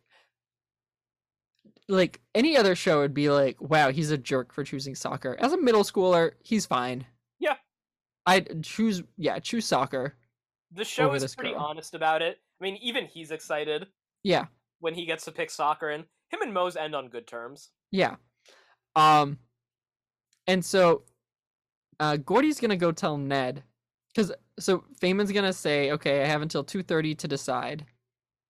like any other show would be like, wow, he's a jerk for choosing soccer. As a middle schooler, he's fine. Yeah. I'd choose yeah, choose soccer. The show is pretty girl. honest about it. I mean, even he's excited Yeah. when he gets to pick soccer, and him and Moze end on good terms. Yeah. Um and so uh Gordy's gonna go tell Ned because so Faymen's gonna say, okay, I have until two thirty to decide.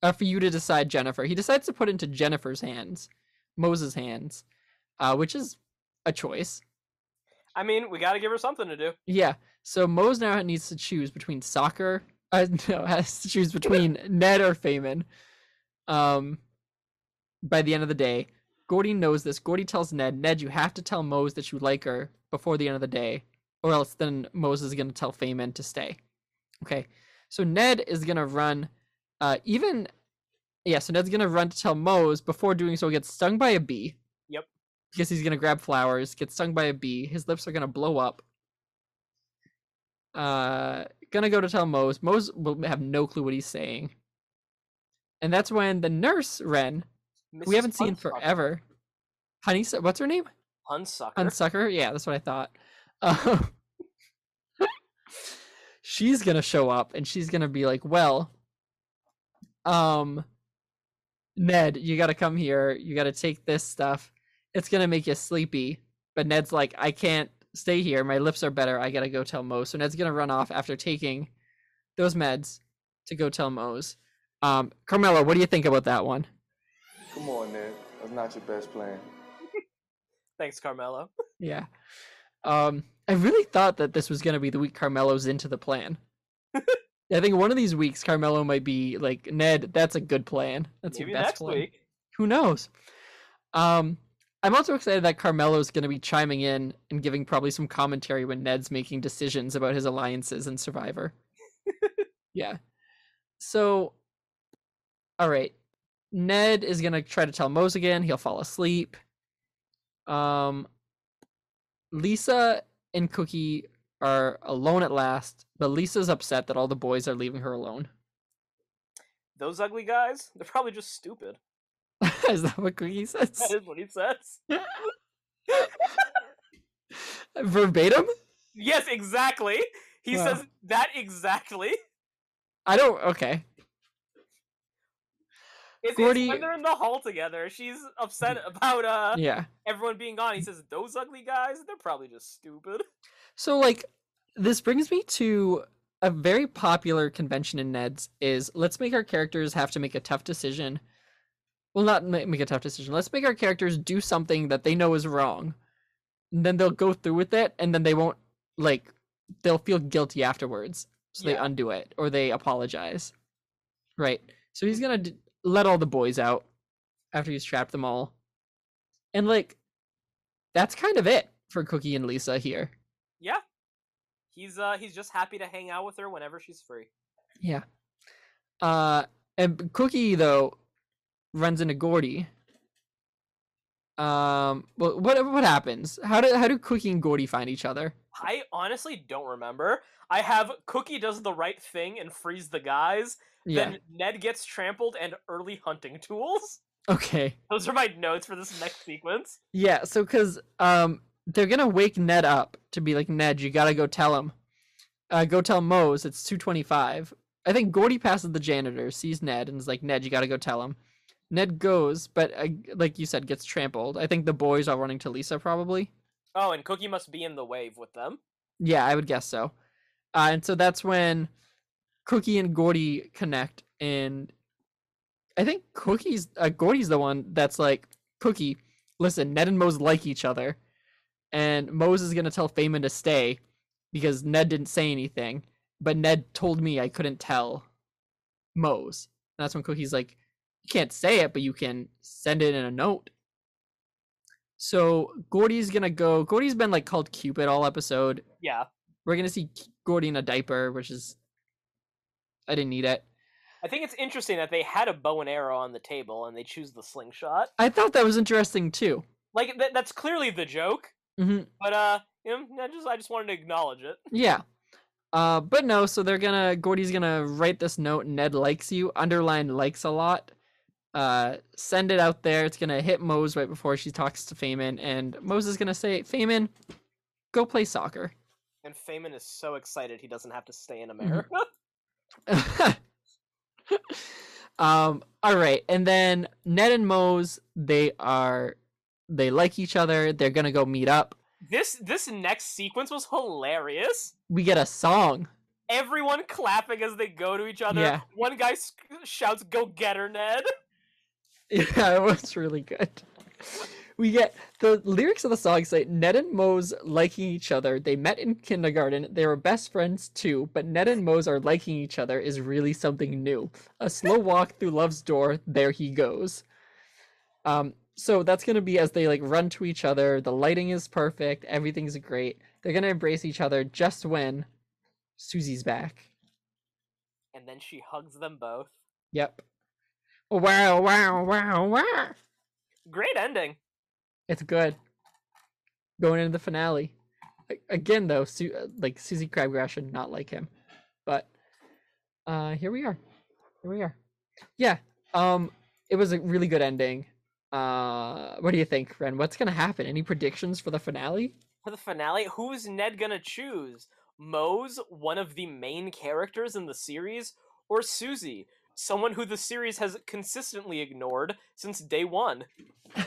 Uh, for you to decide Jennifer. He decides to put into Jennifer's hands, Moze's hands, uh, which is a choice. I mean, we got to give her something to do. Yeah. So Moze now needs to choose between soccer. Uh, no, has to choose between Ned or Faymen. Um, by the end of the day, Gordy knows this. Gordy tells Ned, Ned, you have to tell Mose that you like her before the end of the day, or else then Moze is gonna tell Faymen to stay. Okay. So Ned is gonna run. Uh, even yeah. So Ned's gonna run to tell Moze. Before doing so, he gets stung by a bee. Yep. Because he's gonna grab flowers. Gets stung by a bee. His lips are gonna blow up uh gonna go to tell Moze. Moze will have no clue what he's saying. And that's when the nurse Ren, we haven't seen forever. Honey, what's her name? Hunsucker. Unsucker? Yeah, that's what I thought. Um, she's gonna show up and she's gonna be like, "Well, um, Ned, you gotta come here. You gotta take this stuff. It's gonna make you sleepy." But Ned's like, "I can't stay here. My lips are better. I gotta go tell Moze." So Ned's gonna run off after taking those meds to go tell Moze. Um, Carmelo, what do you think about that one? Come on, Ned. That's not your best plan. Thanks, Carmelo. Yeah. Um, I really thought that this was gonna be the week Carmelo's into the plan. I think one of these weeks Carmelo might be like, Ned, that's a good plan. That's Maybe your best next plan. week. Who knows? Um, I'm also excited that Carmelo's gonna be chiming in and giving probably some commentary when Ned's making decisions about his alliances and Survivor. yeah. So, all right. Ned is gonna try to tell Moze again. He'll fall asleep. Um, Lisa and Cookie are alone at last, but Lisa's upset that all the boys are leaving her alone. Those ugly guys, they're probably just stupid. is that what Cookie says? That is what he says. Verbatim? Yes, exactly. He Wow. says that exactly. I don't. Okay. It's, it's when they're in the hall together. She's upset about uh Yeah. everyone being gone. He says those ugly guys, they're probably just stupid. So like this brings me to a very popular convention in Ned's is let's make our characters have to make a tough decision. Well, not make a tough decision. Let's make our characters do something that they know is wrong. And then they'll go through with it and then they won't like they'll feel guilty afterwards. So they undo it or they apologize. Right. So he's going to d- let all the boys out after he's trapped them all. And like that's kind of it for Cookie and Lisa here. Yeah. He's uh he's just happy to hang out with her whenever she's free. Yeah. Uh, and Cookie though runs into Gordy. Um, well, what what happens? How do how do Cookie and Gordy find each other? I honestly don't remember. I have Cookie does the right thing and frees the guys. Yeah. Then Ned gets trampled and early hunting tools. Okay. Those are my notes for this next sequence. Yeah. So, cause um, they're gonna wake Ned up to be like, Ned, you gotta go tell him. Uh, go tell Moze it's two twenty five. I think Gordy passes the janitor, sees Ned, and is like, Ned, you gotta go tell him. Ned goes, but uh, like you said, gets trampled. I think the boys are running to Lisa probably. Oh, and Cookie must be in the wave with them. Yeah, I would guess so. Uh, and so that's when Cookie and Gordy connect, and I think Cookie's uh, Gordy's the one that's like, Cookie, listen, Ned and Moze like each other, and Moze is gonna tell Faymen to stay because Ned didn't say anything, but Ned told me I couldn't tell Moze. And that's when Cookie's like, you can't say it, but you can send it in a note. So Gordy's gonna go. Gordy's been like called Cupid all episode. Yeah. We're gonna see Gordy in a diaper, which is I didn't need it. I think it's interesting that they had a bow and arrow on the table and they choose the slingshot. I thought that was interesting too. Like that, that's clearly the joke. hmm But uh, you know, I just I just wanted to acknowledge it. Yeah. Uh, but no, so they're gonna Gordy's gonna write this note. Ned likes you. Underline likes a lot. Uh, send it out there. It's gonna hit Moze right before she talks to Faymen, and Moze is gonna say, "Faymen, go play soccer." And Faymen is so excited he doesn't have to stay in Mhm. America. um. All right, and then Ned and Moze, they are, they like each other. They're gonna go meet up. this this next sequence was hilarious. We get a song. Everyone clapping as they go to each other. Yeah. One guy sc- shouts, "Go get her, Ned!" Yeah, it was really good. We get the lyrics of the song say Ned and Moze liking each other. They met in kindergarten. They were best friends too, but Ned and Moze are liking each other is really something new. A slow walk through love's door, there he goes. Um, so that's gonna be as they like run to each other. The lighting is perfect, everything's great. They're gonna embrace each other just when Susie's back. And then she hugs them both. Yep. Wow, wow, wow, wow. Great ending. It's good. Going into the finale. Again, though, Su- uh, like Susie Crabgrass should not like him, but uh, here we are. Here we are. Yeah. Um, it was a really good ending. Uh, what do you think, Ren? What's gonna happen? Any predictions for the finale? For the finale, who's Ned gonna choose? Moze, one of the main characters in the series, or Susie, someone who the series has consistently ignored since day one? I,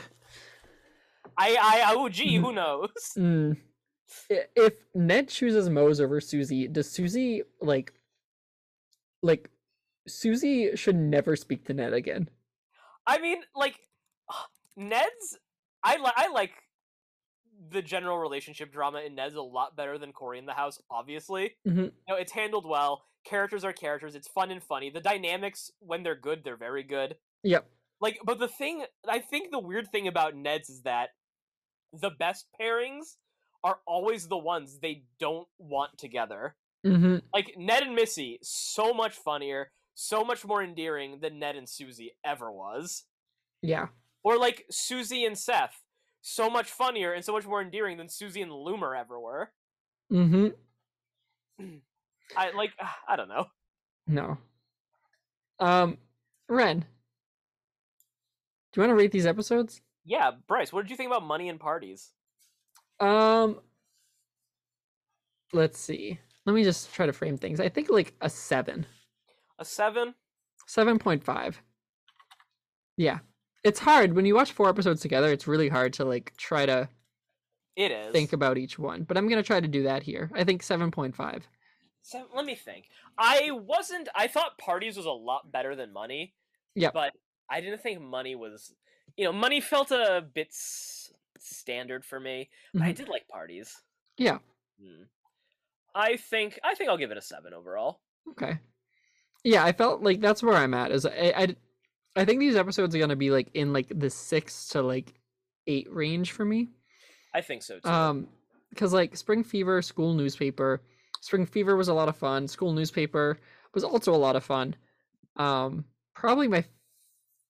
I, oh, gee, who knows? Mm. If Ned chooses Moze over Susie, does Susie like, like, Susie should never speak to Ned again? I mean, like, Ned's. I li- I like the general relationship drama in Ned's a lot better than Cory in the House. Obviously, Mhm. you know, it's handled well. Characters are characters. It's fun and funny. The dynamics, when they're good, they're very good. Yep. Like, but the thing, I think the weird thing about Ned's is that the best pairings are always the ones they don't want together. Mm-hmm. Like Ned and Missy, so much funnier, so much more endearing than Ned and Susie ever was. Yeah. Or like Susie and Seth, so much funnier and so much more endearing than Susie and Loomer ever were. Mm-hmm. I like I don't know. No. Um, Ren, do you want to rate these episodes? Yeah, Bryce, what did you think about money and parties? Um, let's see. Let me just try to frame things. I think like a seven, A seven? seven point five. Yeah, it's hard when you watch four episodes together. It's really hard to like try to It is. think about each one, but I'm gonna try to do that here. I think seven point five. So, let me think. I wasn't. I thought parties was a lot better than money. Yeah. But I didn't think money was. You know, money felt a bit s- standard for me. But I Mhm. did like parties. Yeah. Hmm. I think. I think I'll give it a seven overall. Okay. Yeah, I felt like that's where I'm at. Is I, I, I think these episodes are gonna be like in like the six to like eight range for me. I think so too. Um, because like Spring Fever, school newspaper. Spring Fever was a lot of fun. School newspaper was also a lot of fun. Um, probably my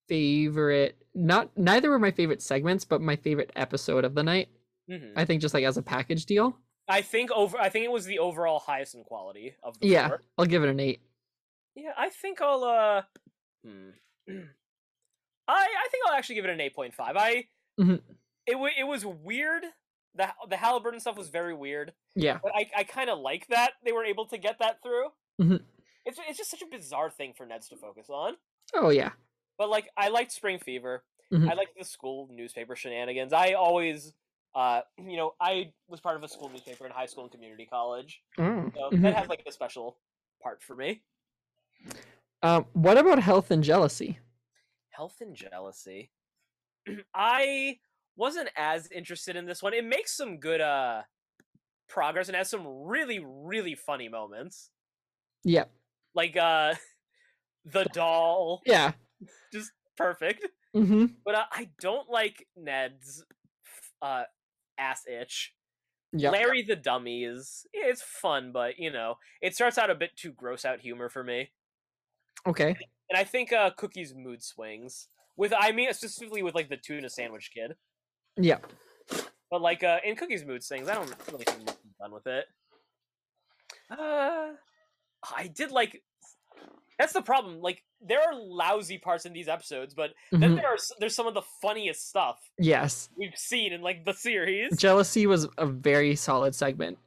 favorite. Not neither were my favorite segments, but my favorite episode of the night. Mhm. I think just like as a package deal. I think over. I think it was the overall highest in quality of the Yeah, four. I'll give it an eight. Yeah, I think I'll. uh hmm. I I think I'll actually give it an eight point five. I Mhm. it wa it was weird. The the Halliburton stuff was very weird, Yeah. but I I kind of like that they were able to get that through. Mhm. It's it's just such a bizarre thing for Neds to focus on. Oh yeah. But like I liked Spring Fever. Mhm. I liked the school newspaper shenanigans. I always. Uh, you know, I was part of a school newspaper in high school and community college, Mm, so mhm. that has like a special part for me. Um, what about health and jealousy? Health and jealousy. I wasn't as interested in this one. It makes some good uh progress and has some really really funny moments. Yeah. Like uh the doll Yeah. just perfect. Mm-hmm. But uh, I don't like Ned's uh ass itch. Yeah. Larry the dummy is it's fun, but you know, it starts out a bit too gross out humor for me. Okay. And I think uh Cookie's mood swings with I mean specifically with like the tuna sandwich kid. Yeah. But like uh in Cookie's mood swings, I don't really think much done with it. Uh I did like that's the problem. Like there are lousy parts in these episodes, but then Mhm. there are there's some of the funniest stuff Yes. we've seen in like the series. Jealousy was a very solid segment.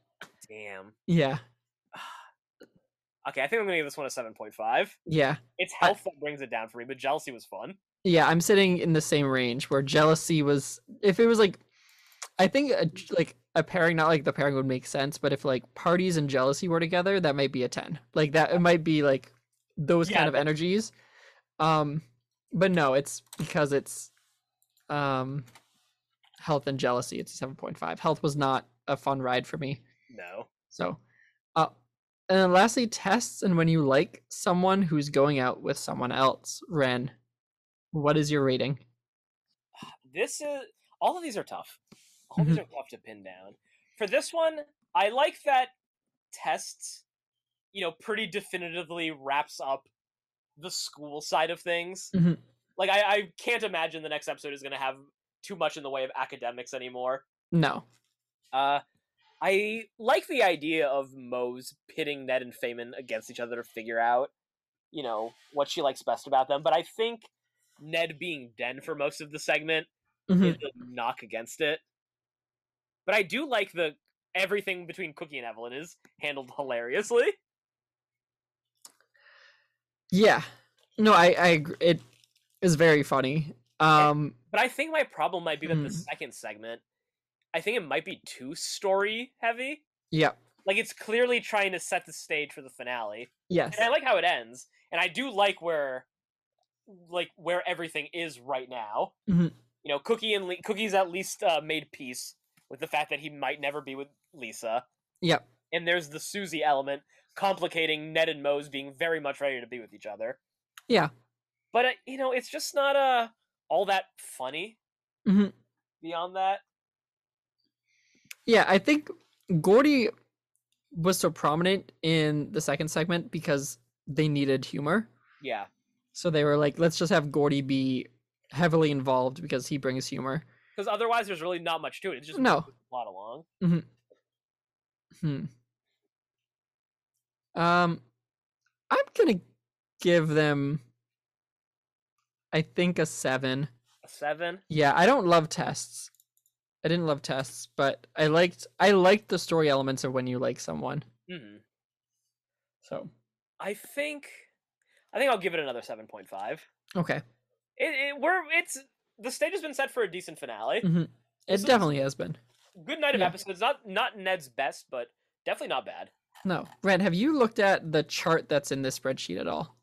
Damn. Yeah. Okay, I think I'm gonna give this one a seven point five. Yeah. It's I- health that brings it down for me, but jealousy was fun. Yeah, I'm sitting in the same range where jealousy was if it was like I think a, like a pairing not like the pairing would make sense, but if like parties and jealousy were together, that might be a 10. Like that it might be like those Yeah, kind of that- energies. Um but no, it's because it's um health and jealousy. It's a 7.5. Health was not a fun ride for me. No. So, uh, and then lastly, tests and when you like someone who's going out with someone else. Ren, what is your rating? this is all of these are tough. All of these are tough to pin down. For this one, I like that tests, you know, pretty definitively wraps up the school side of things. Mhm. Like I, I can't imagine the next episode is gonna have too much in the way of academics anymore. No. Uh I like the idea of Moze pitting Ned and Faymen against each other to figure out, you know, what she likes best about them. But I think Ned being Den for most of the segment Mhm. is a knock against it. But I do like the everything between Cookie and Evelyn is handled hilariously. Yeah. No, I, I agree. It is very funny. Um, But I think my problem might be that the Hmm. second segment, I think it might be too story heavy. yeah. Like it's clearly trying to set the stage for the finale. Yes. And I like how it ends. And I do like where like where everything is right now. Mhm. You know, Cookie and Le- Cookie's at least uh, made peace with the fact that he might never be with Lisa. Yep. And there's the Susie element complicating Ned and Moze being very much ready to be with each other. Yeah. But uh, you know, it's just not uh all that funny Mhm. beyond that. Yeah, I think Gordy was so prominent in the second segment because they needed humor. Yeah. So they were like, let's just have Gordy be heavily involved because he brings humor. Because otherwise, there's really not much to it. It's just No. plot along. Hmm. Um, I'm gonna give them. I think a seven. A seven. Yeah, I don't love tests. I didn't love tests, but I liked I liked the story elements of when you like someone. Mm-hmm. So I think, I think I'll give it another seven point five. okay, It, it we're it's the stage has been set for a decent finale. Mhm. it This definitely has been. Good night of Yeah. episodes. Not not Ned's best, but definitely not bad. No, Ren, have you looked at the chart that's in this spreadsheet at all?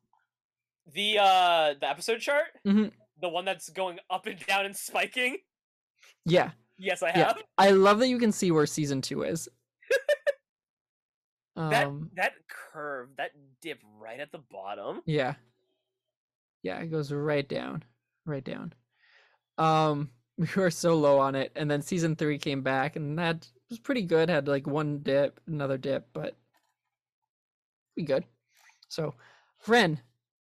The uh the episode chart, Mhm. the one that's going up and down and spiking. Yeah, Yes, I Yeah. have. I love that you can see where season two is. That um, that curve, that dip right at the bottom. Yeah. Yeah, it goes right down. Right down. Um we were so low on it and then season 3 came back and that was pretty good. Had like one dip, another dip, but we good. So, Ren,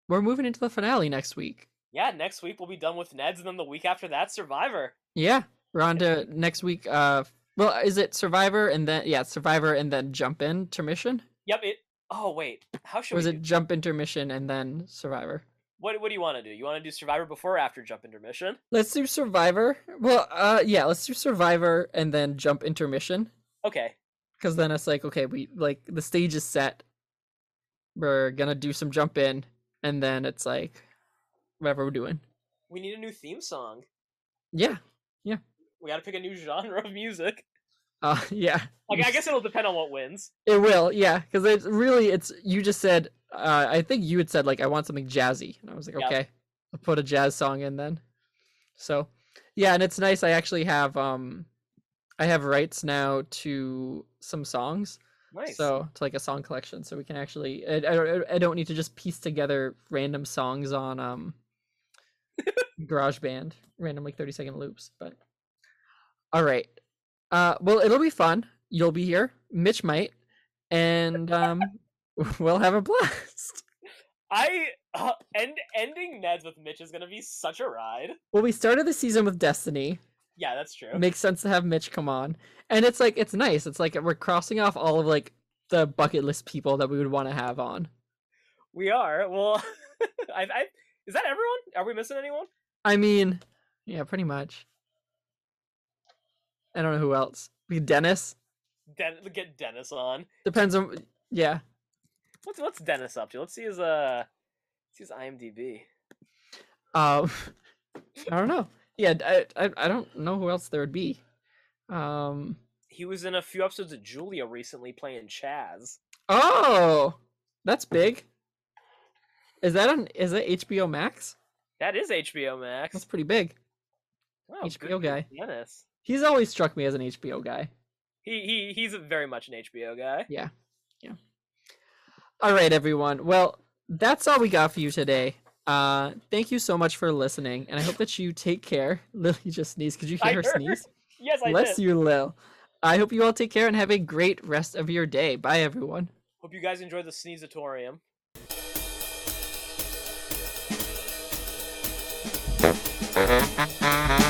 we're moving into the finale next week. Yeah, next week we'll be done with Ned's, and then the week after that, Survivor. Yeah, we're on to next week uh well, is it Survivor and then yeah, Survivor and then jump in intermission? Yep. It. Oh wait, how should Or is we? it do- jump intermission and then Survivor? What What do you want to do? You want to do Survivor before or after Jump Intermission? Let's do Survivor. Well, uh, yeah, let's do Survivor and then jump intermission. Okay. Because then it's like, okay, we like the stage is set. We're gonna do some jump in, and then it's like, whatever we're doing. We need a new theme song. Yeah. Yeah, We got to pick a new genre of music. uh, yeah. Like, I guess it'll depend on what wins. it will. Yeah, because it's really it's. You just said. Uh, I think you had said like I want something jazzy, and I was like, okay, I'll put a jazz song in then. So, yeah, and it's nice. I actually have um, I have rights now to some songs. Nice. So to like a song collection, so we can actually. I, I, don't- I don't need to just piece together random songs on um, GarageBand, random like thirty second loops. But all right, uh, well it'll be fun. You'll be here. Mitch might, and um, we'll have a blast. I uh, end ending Ned's with Mitch is gonna be such a ride. Well, we started the season with Destiny. Yeah, that's true. Makes sense to have Mitch come on, and it's like it's nice. It's like we're crossing off all of like the bucket list people that we would want to have on. We are. Well, I, I is that everyone? Are we missing anyone? I mean, yeah, pretty much. I don't know who else. We Dennis Den- get Dennis on. depends on. Yeah, What's what's Dennis up to? Let's see his uh, let's see his IMDb. um, I don't know. Yeah, I, I I don't know who else there would be. Um. He was in a few episodes of Julia recently playing Chaz. Oh, that's big. Is that on? Is that HBO Max? That is HBO Max. That's pretty big. Wow, HBO guy. Dennis. He's always struck me as an HBO guy. He he he's very much an HBO guy. Yeah, yeah. All right, everyone. Well, that's all we got for you today. Uh, thank you so much for listening, and I hope that you take care. Lily just sneezed. Could you I hear her heard. sneeze? Yes, I Bless did. you, Lil. I hope you all take care and have a great rest of your day. Bye, everyone. Hope you guys enjoyed the Sneezatorium.